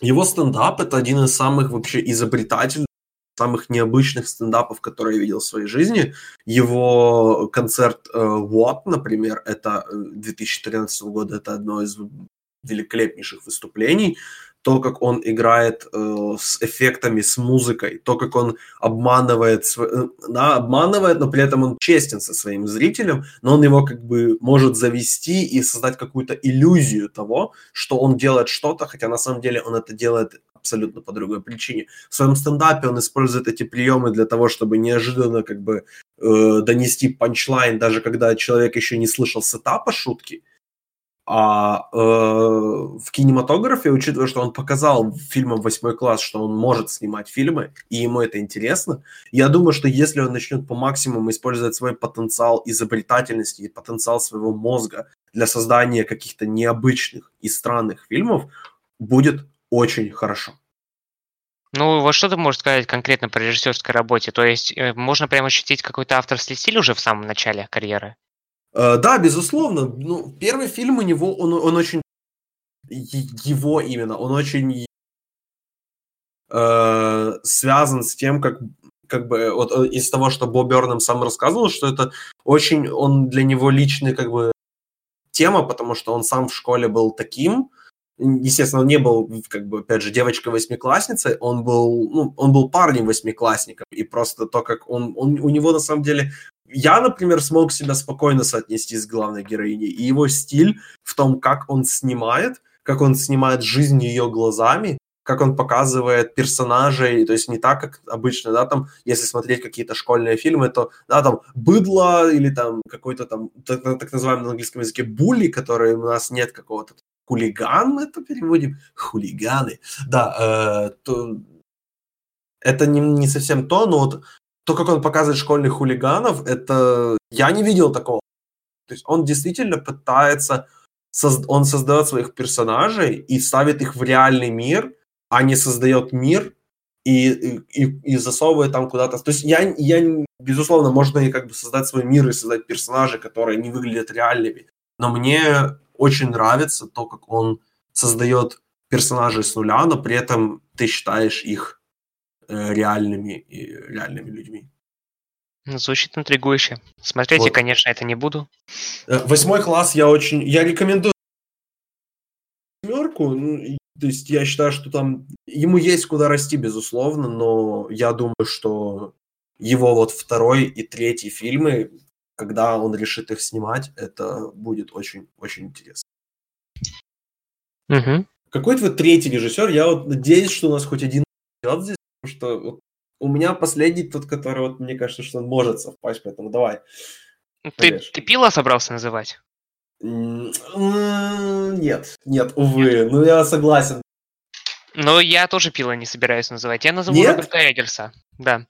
Его стендап это один из самых вообще изобретательных самых необычных стендапов, которые я видел в своей жизни. Его концерт э, What, например, это 2013 э, года, это одно из великолепнейших выступлений. То, как он играет э, с эффектами, с музыкой, то, как он обманывает, э, да, обманывает, но при этом он честен со своим зрителем, но он его как бы может завести и создать какую-то иллюзию того, что он делает что-то, хотя на самом деле он это делает абсолютно по другой причине. В своем стендапе он использует эти приемы для того, чтобы неожиданно как бы э, донести панчлайн, даже когда человек еще не слышал сетапа шутки. А э, в кинематографе, учитывая, что он показал фильмом «Восьмой класс», что он может снимать фильмы, и ему это интересно, я думаю, что если он начнет по максимуму использовать свой потенциал изобретательности и потенциал своего мозга для создания каких-то необычных и странных фильмов, будет очень хорошо. Ну, вот что ты можешь сказать конкретно по режиссерской работе? То есть э, можно прямо ощутить какой-то авторский стиль уже в самом начале карьеры? Э, да, безусловно. Ну, первый фильм у него, он, он очень... Его именно, он очень э, связан с тем, как как бы вот э, из того, что Боб Бернам сам рассказывал, что это очень, он для него личный как бы тема, потому что он сам в школе был таким, естественно, он не был, как бы, опять же, девочкой-восьмиклассницей, он был, ну, он был парнем-восьмиклассником, и просто то, как он, он, у него, на самом деле, я, например, смог себя спокойно соотнести с главной героиней, и его стиль в том, как он снимает, как он снимает жизнь ее глазами, как он показывает персонажей, то есть не так, как обычно, да, там, если смотреть какие-то школьные фильмы, то, да, там, быдло или там какой-то там, так, так называемый на английском языке, були, который у нас нет какого-то хулиган, это переводим, хулиганы, да, э, то это не, не совсем то, но вот то, как он показывает школьных хулиганов, это я не видел такого. То есть он действительно пытается, он создает своих персонажей и ставит их в реальный мир, а не создает мир и, и, и засовывает там куда-то. То есть я, я, безусловно, можно и как бы создать свой мир и создать персонажи, которые не выглядят реальными. Но мне очень нравится то, как он создает персонажей с нуля, но при этом ты считаешь их э, реальными и реальными людьми. Ну, звучит интригующе. Смотреть вот. я, конечно, это не буду. Э, восьмой класс я очень... Я рекомендую семерку. То есть я считаю, что там... Ему есть куда расти, безусловно, но я думаю, что его вот второй и третий фильмы, когда он решит их снимать, это будет очень-очень интересно. Угу. Какой твой третий режиссер? Я вот надеюсь, что у нас хоть один здесь, потому что вот у меня последний тот, который вот мне кажется, что он может совпасть, поэтому давай. Ты, ты пила собрался называть? Нет, нет, увы. Ну, я согласен. Ну, я тоже пила не собираюсь называть. Я назову нет? Роберта Эдерса. Да.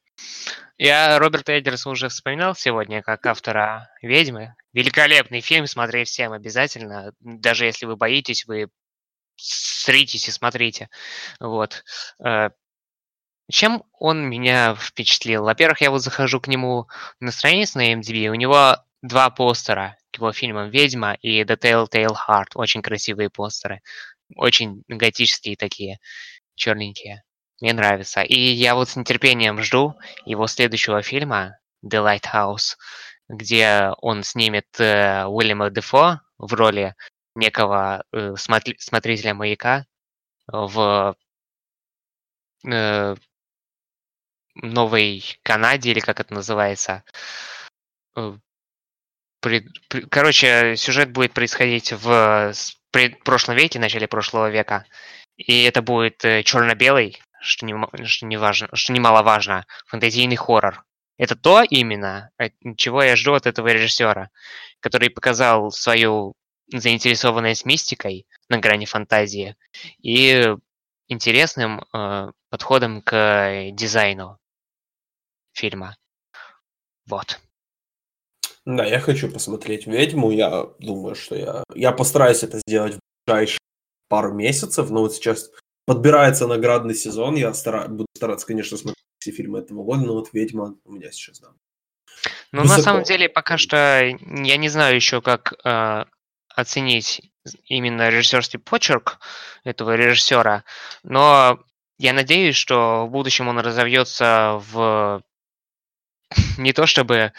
Я Роберта Эдерса уже вспоминал сегодня как автора «Ведьмы». Великолепный фильм, смотреть всем обязательно. Даже если вы боитесь, вы сритесь и смотрите. Вот. Э, чем он меня впечатлил? Во-первых, я вот захожу к нему на страницу на MDB, у него два постера его фильмам «Ведьма» и «The Telltale Heart». Очень красивые постеры. Очень готические такие, черненькие. Мне нравится. И я вот с нетерпением жду его следующего фильма «The Lighthouse», где он снимет э, Уильяма Дефо в роли некого э, смотри- смотрителя маяка в э, Новой Канаде, или как это называется. Э, при, при, короче, сюжет будет происходить в пред, прошлом веке, начале прошлого века. И это будет э, черно-белый, что, не, что, не важно, что немаловажно, фэнтезийный хоррор. Это то именно, чего я жду от этого режиссера, который показал свою заинтересованность мистикой на грани фантазии и интересным э, подходом к дизайну фильма. Вот. Да, я хочу посмотреть «Ведьму». Я думаю, что я... Я постараюсь это сделать в ближайшие пару месяцев, но вот сейчас подбирается наградный сезон. Я стара... буду стараться, конечно, смотреть все фильмы этого года, но вот «Ведьма» у меня сейчас, да. Ну, Высоко. на самом деле, пока что я не знаю еще, как э, оценить именно режиссерский почерк этого режиссера, но я надеюсь, что в будущем он разовьется в не то чтобы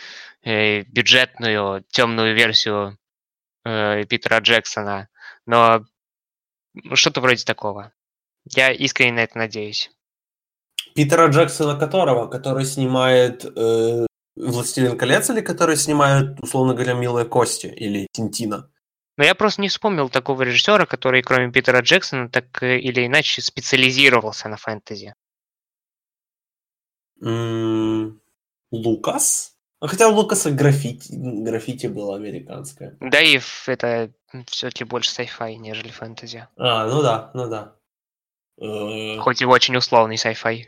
бюджетную темную версию э, Питера Джексона, но что-то вроде такого. Я искренне на это надеюсь. Питера Джексона которого? Который снимает э, «Властелин колец» или который снимает, условно говоря, «Милые кости» или «Тинтина»? Но я просто не вспомнил такого режиссера, который, кроме Питера Джексона, так э, или иначе специализировался на фэнтези. Лукас? А хотя у Лукаса граффити, граффити было американское. Да и это все-таки больше sci-fi, нежели фэнтези. А, ну да, ну да. Э, Хоть и очень условный sci-fi.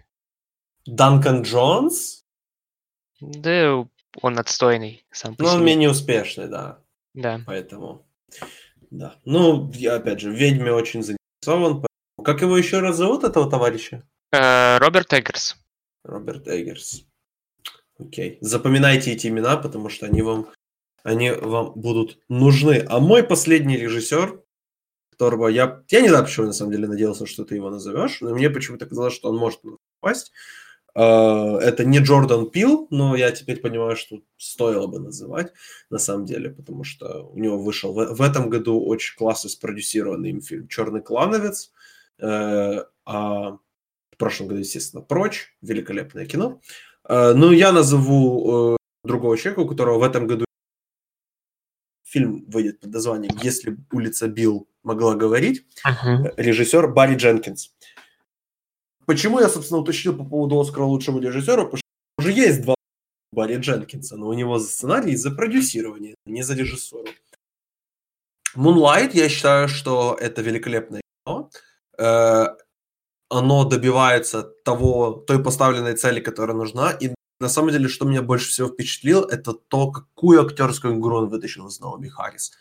Данкан Джонс? Да, он отстойный сам по Ну, он менее успешный, да. Да. Поэтому, да. Ну, я, опять же, в «Ведьме» очень заинтересован. Как его еще раз зовут, этого товарища? Э, Роберт Эггерс. Роберт Эггерс. Окей. Запоминайте эти имена, потому что они вам, они вам будут нужны. А мой последний режиссер, которого я... Я не знаю, почему на самом деле надеялся, что ты его назовешь, но мне почему-то казалось, что он может попасть. А, это не Джордан Пил, но я теперь понимаю, что стоило бы называть на самом деле, потому что у него вышел в, этом году очень классно спродюсированный им фильм «Черный клановец», э, а в прошлом году, естественно, «Прочь», великолепное кино. Э, ну, я назову э, другого человека, у которого в этом году фильм выйдет под названием «Если улица Билл могла говорить». Uh-huh. Режиссер Барри Дженкинс. почему я, собственно, уточнил по поводу Оскара лучшему режиссеру, потому что уже есть два Барри Дженкинса, но у него за сценарий за продюсирование, не за режиссуру. Moonlight, я считаю, что это великолепное кино. Оно добивается того, той поставленной цели, которая нужна. И на самом деле, что меня больше всего впечатлило, это то, какую актерскую игру он вытащил из Наоми Харрис.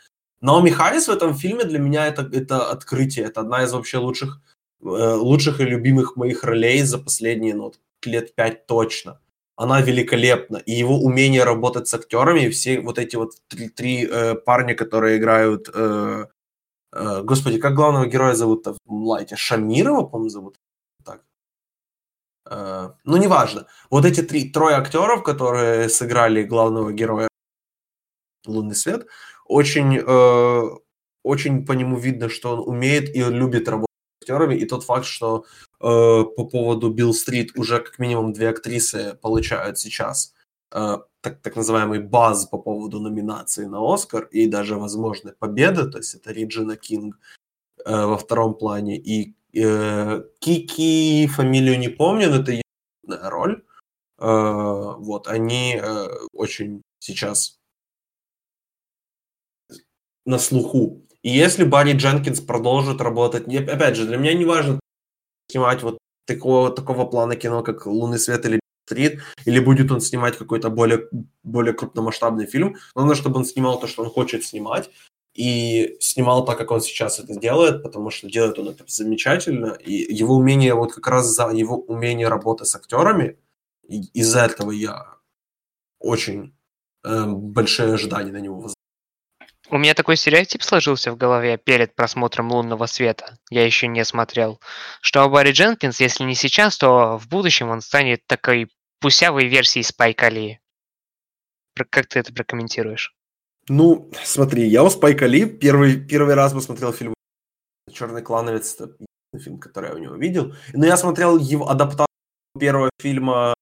Наоми Харрис в этом фильме для меня это, это открытие. Это одна из вообще лучших, э, лучших и любимых моих ролей за последние ну, лет пять точно она великолепна. И его умение работать с актерами, все вот эти вот три, три э, парня, которые играют... Э, господи, как главного героя зовут-то в Лайте? Шамирова, по-моему, зовут? Так. Э, ну, неважно. Вот эти три, трое актеров, которые сыграли главного героя «Лунный свет», очень, э, очень по нему видно, что он умеет и любит работать актерами, и тот факт, что э, по поводу Билл Стрит уже как минимум две актрисы получают сейчас э, так, так называемый баз по поводу номинации на Оскар и даже возможной победы, то есть это Реджина Кинг э, во втором плане и э, Кики, фамилию не помню, но это ее роль. Э, вот, они э, очень сейчас на слуху. И если Барри Дженкинс продолжит работать, опять же, для меня не важно снимать вот такого, такого плана кино, как «Лунный свет» или «Стрит», или будет он снимать какой-то более, более крупномасштабный фильм. Главное, чтобы он снимал то, что он хочет снимать, и снимал так, как он сейчас это делает, потому что делает он это замечательно, и его умение, вот как раз за его умение работы с актерами, из-за этого я очень э, большие ожидания на него у меня такой стереотип сложился в голове перед просмотром «Лунного света», я еще не смотрел, что Барри Дженкинс, если не сейчас, то в будущем он станет такой пусявой версией Спайка Ли. Как ты это прокомментируешь? Ну, смотри, я у Спайка Ли первый, первый раз посмотрел фильм «Черный клановец», это фильм, который я у него видел. Но я смотрел его адаптацию первого фильма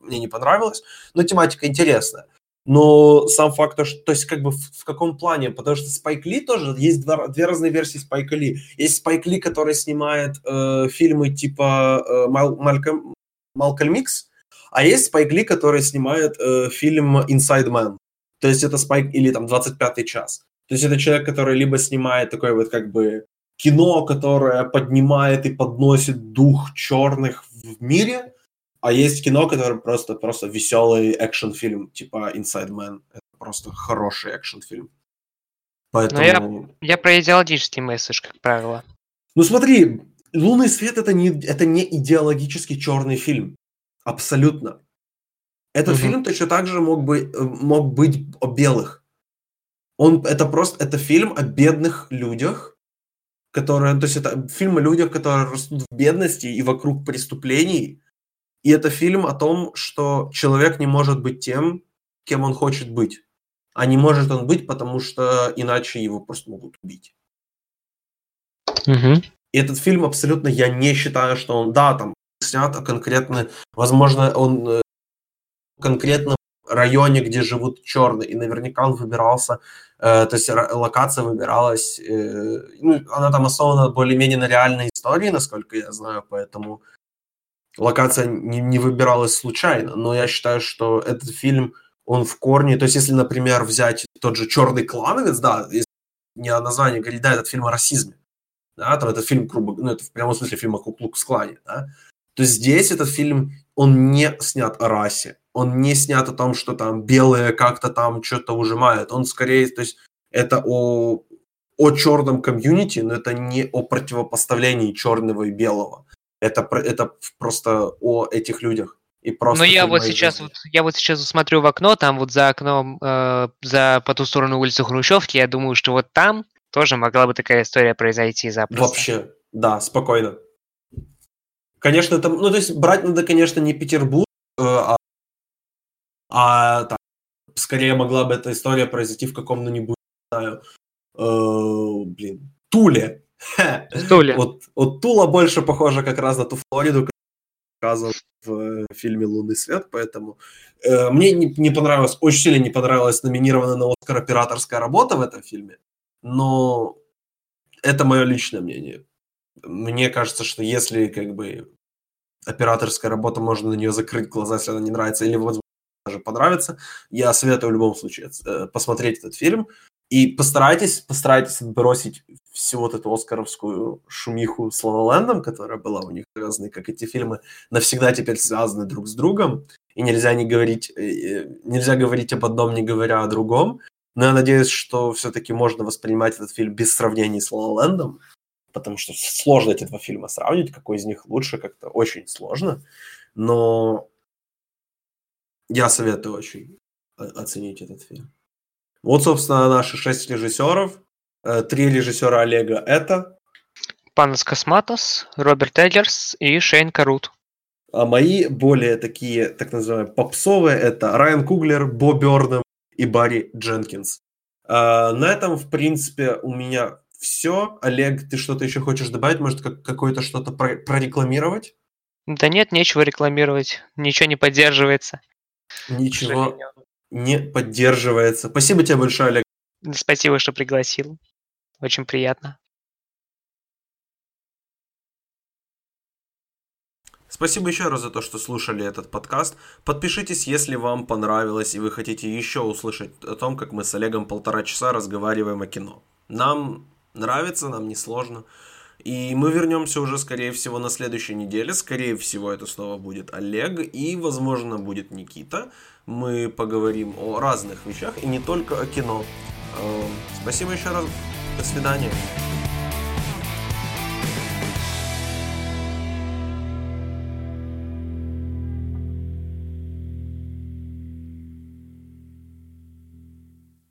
мне не понравилось, но тематика интересная. Но сам факт, то, что, то есть как бы в, в каком плане, потому что Спайк Ли тоже, есть два, две разные версии Спайка Ли. Есть Спайк Ли, который снимает э, фильмы типа э, Мал, Малькольм, Малкольм Икс, а есть Спайк Ли, который снимает э, фильм Inside Man. То есть это Спайк, или там 25 час. То есть это человек, который либо снимает такое вот как бы кино, которое поднимает и подносит дух черных в мире, а есть кино, которое просто, просто веселый экшн-фильм, типа Inside Man. Это просто хороший экшн-фильм. Поэтому... я, я про идеологический месседж, как правило. Ну смотри, «Лунный свет» это не, это не идеологический черный фильм. Абсолютно. Этот угу. фильм точно так же мог, бы, мог быть о белых. Он, это просто это фильм о бедных людях, которые, то есть это фильм о людях, которые растут в бедности и вокруг преступлений, и это фильм о том, что человек не может быть тем, кем он хочет быть. А не может он быть, потому что иначе его просто могут убить. Угу. И этот фильм абсолютно, я не считаю, что он, да, там снят а конкретно, возможно, он э, конкретно районе, где живут черные, и наверняка он выбирался, э, то есть локация выбиралась, э, ну, она там основана более-менее на реальной истории, насколько я знаю, поэтому локация не, не выбиралась случайно, но я считаю, что этот фильм, он в корне, то есть если, например, взять тот же «Черный клановец», да, не о названии говорить, да, этот фильм о расизме, да, то этот фильм, грубо, ну, это в прямом смысле фильм о Куклукс-клане, да, то здесь этот фильм, он не снят о расе, он не снят о том, что там белые как-то там что-то ужимают, он скорее, то есть это о, о черном комьюнити, но это не о противопоставлении черного и белого это, это просто о этих людях. И просто Но я вот сейчас вот я вот сейчас смотрю в окно, там вот за окном, э, за по ту сторону улицы Хрущевки, я думаю, что вот там тоже могла бы такая история произойти запросто. Вообще, да, спокойно. Конечно, там, ну то есть брать надо, конечно, не Петербург, э, а, а так, скорее могла бы эта история произойти в каком-нибудь, не знаю, э, блин, Туле, Туля. Вот, вот Тула больше похожа как раз на ту Флориду, показан в э, фильме «Лунный свет», поэтому э, мне не, не понравилось, очень сильно не понравилась номинированная на Оскар операторская работа в этом фильме, но это мое личное мнение. мне кажется, что если как бы операторская работа, можно на нее закрыть глаза, если она не нравится, или, даже понравится, я советую в любом случае э, посмотреть этот фильм. И постарайтесь, постарайтесь отбросить всю вот эту оскаровскую шумиху с Лололендом, которая была у них связана, как эти фильмы навсегда теперь связаны друг с другом, и нельзя не говорить, э, э, нельзя говорить об одном, не говоря о другом. Но я надеюсь, что все-таки можно воспринимать этот фильм без сравнений с Лололендом, потому что сложно эти два фильма сравнить, какой из них лучше, как-то очень сложно. Но я советую очень оценить этот фильм. Вот, собственно, наши шесть режиссеров. Э, три режиссера Олега это... Панас Косматос, Роберт Эджерс и Шейн Карут. А мои более такие, так называемые, попсовые, это Райан Куглер, Бо Бёрнем и Барри Дженкинс. А, на этом, в принципе, у меня все. Олег, ты что-то еще хочешь добавить? Может, как, какое-то что-то про- прорекламировать? Да нет, нечего рекламировать. Ничего не поддерживается. Ничего не поддерживается. Спасибо тебе большое, Олег. Спасибо, что пригласил. Очень приятно. Спасибо еще раз за то, что слушали этот подкаст. Подпишитесь, если вам понравилось и вы хотите еще услышать о том, как мы с Олегом полтора часа разговариваем о кино. Нам нравится, нам не сложно. И мы вернемся уже, скорее всего, на следующей неделе. Скорее всего, это снова будет Олег и, возможно, будет Никита. Мы поговорим о разных вещах и не только о кино. Эм, спасибо еще раз. До свидания.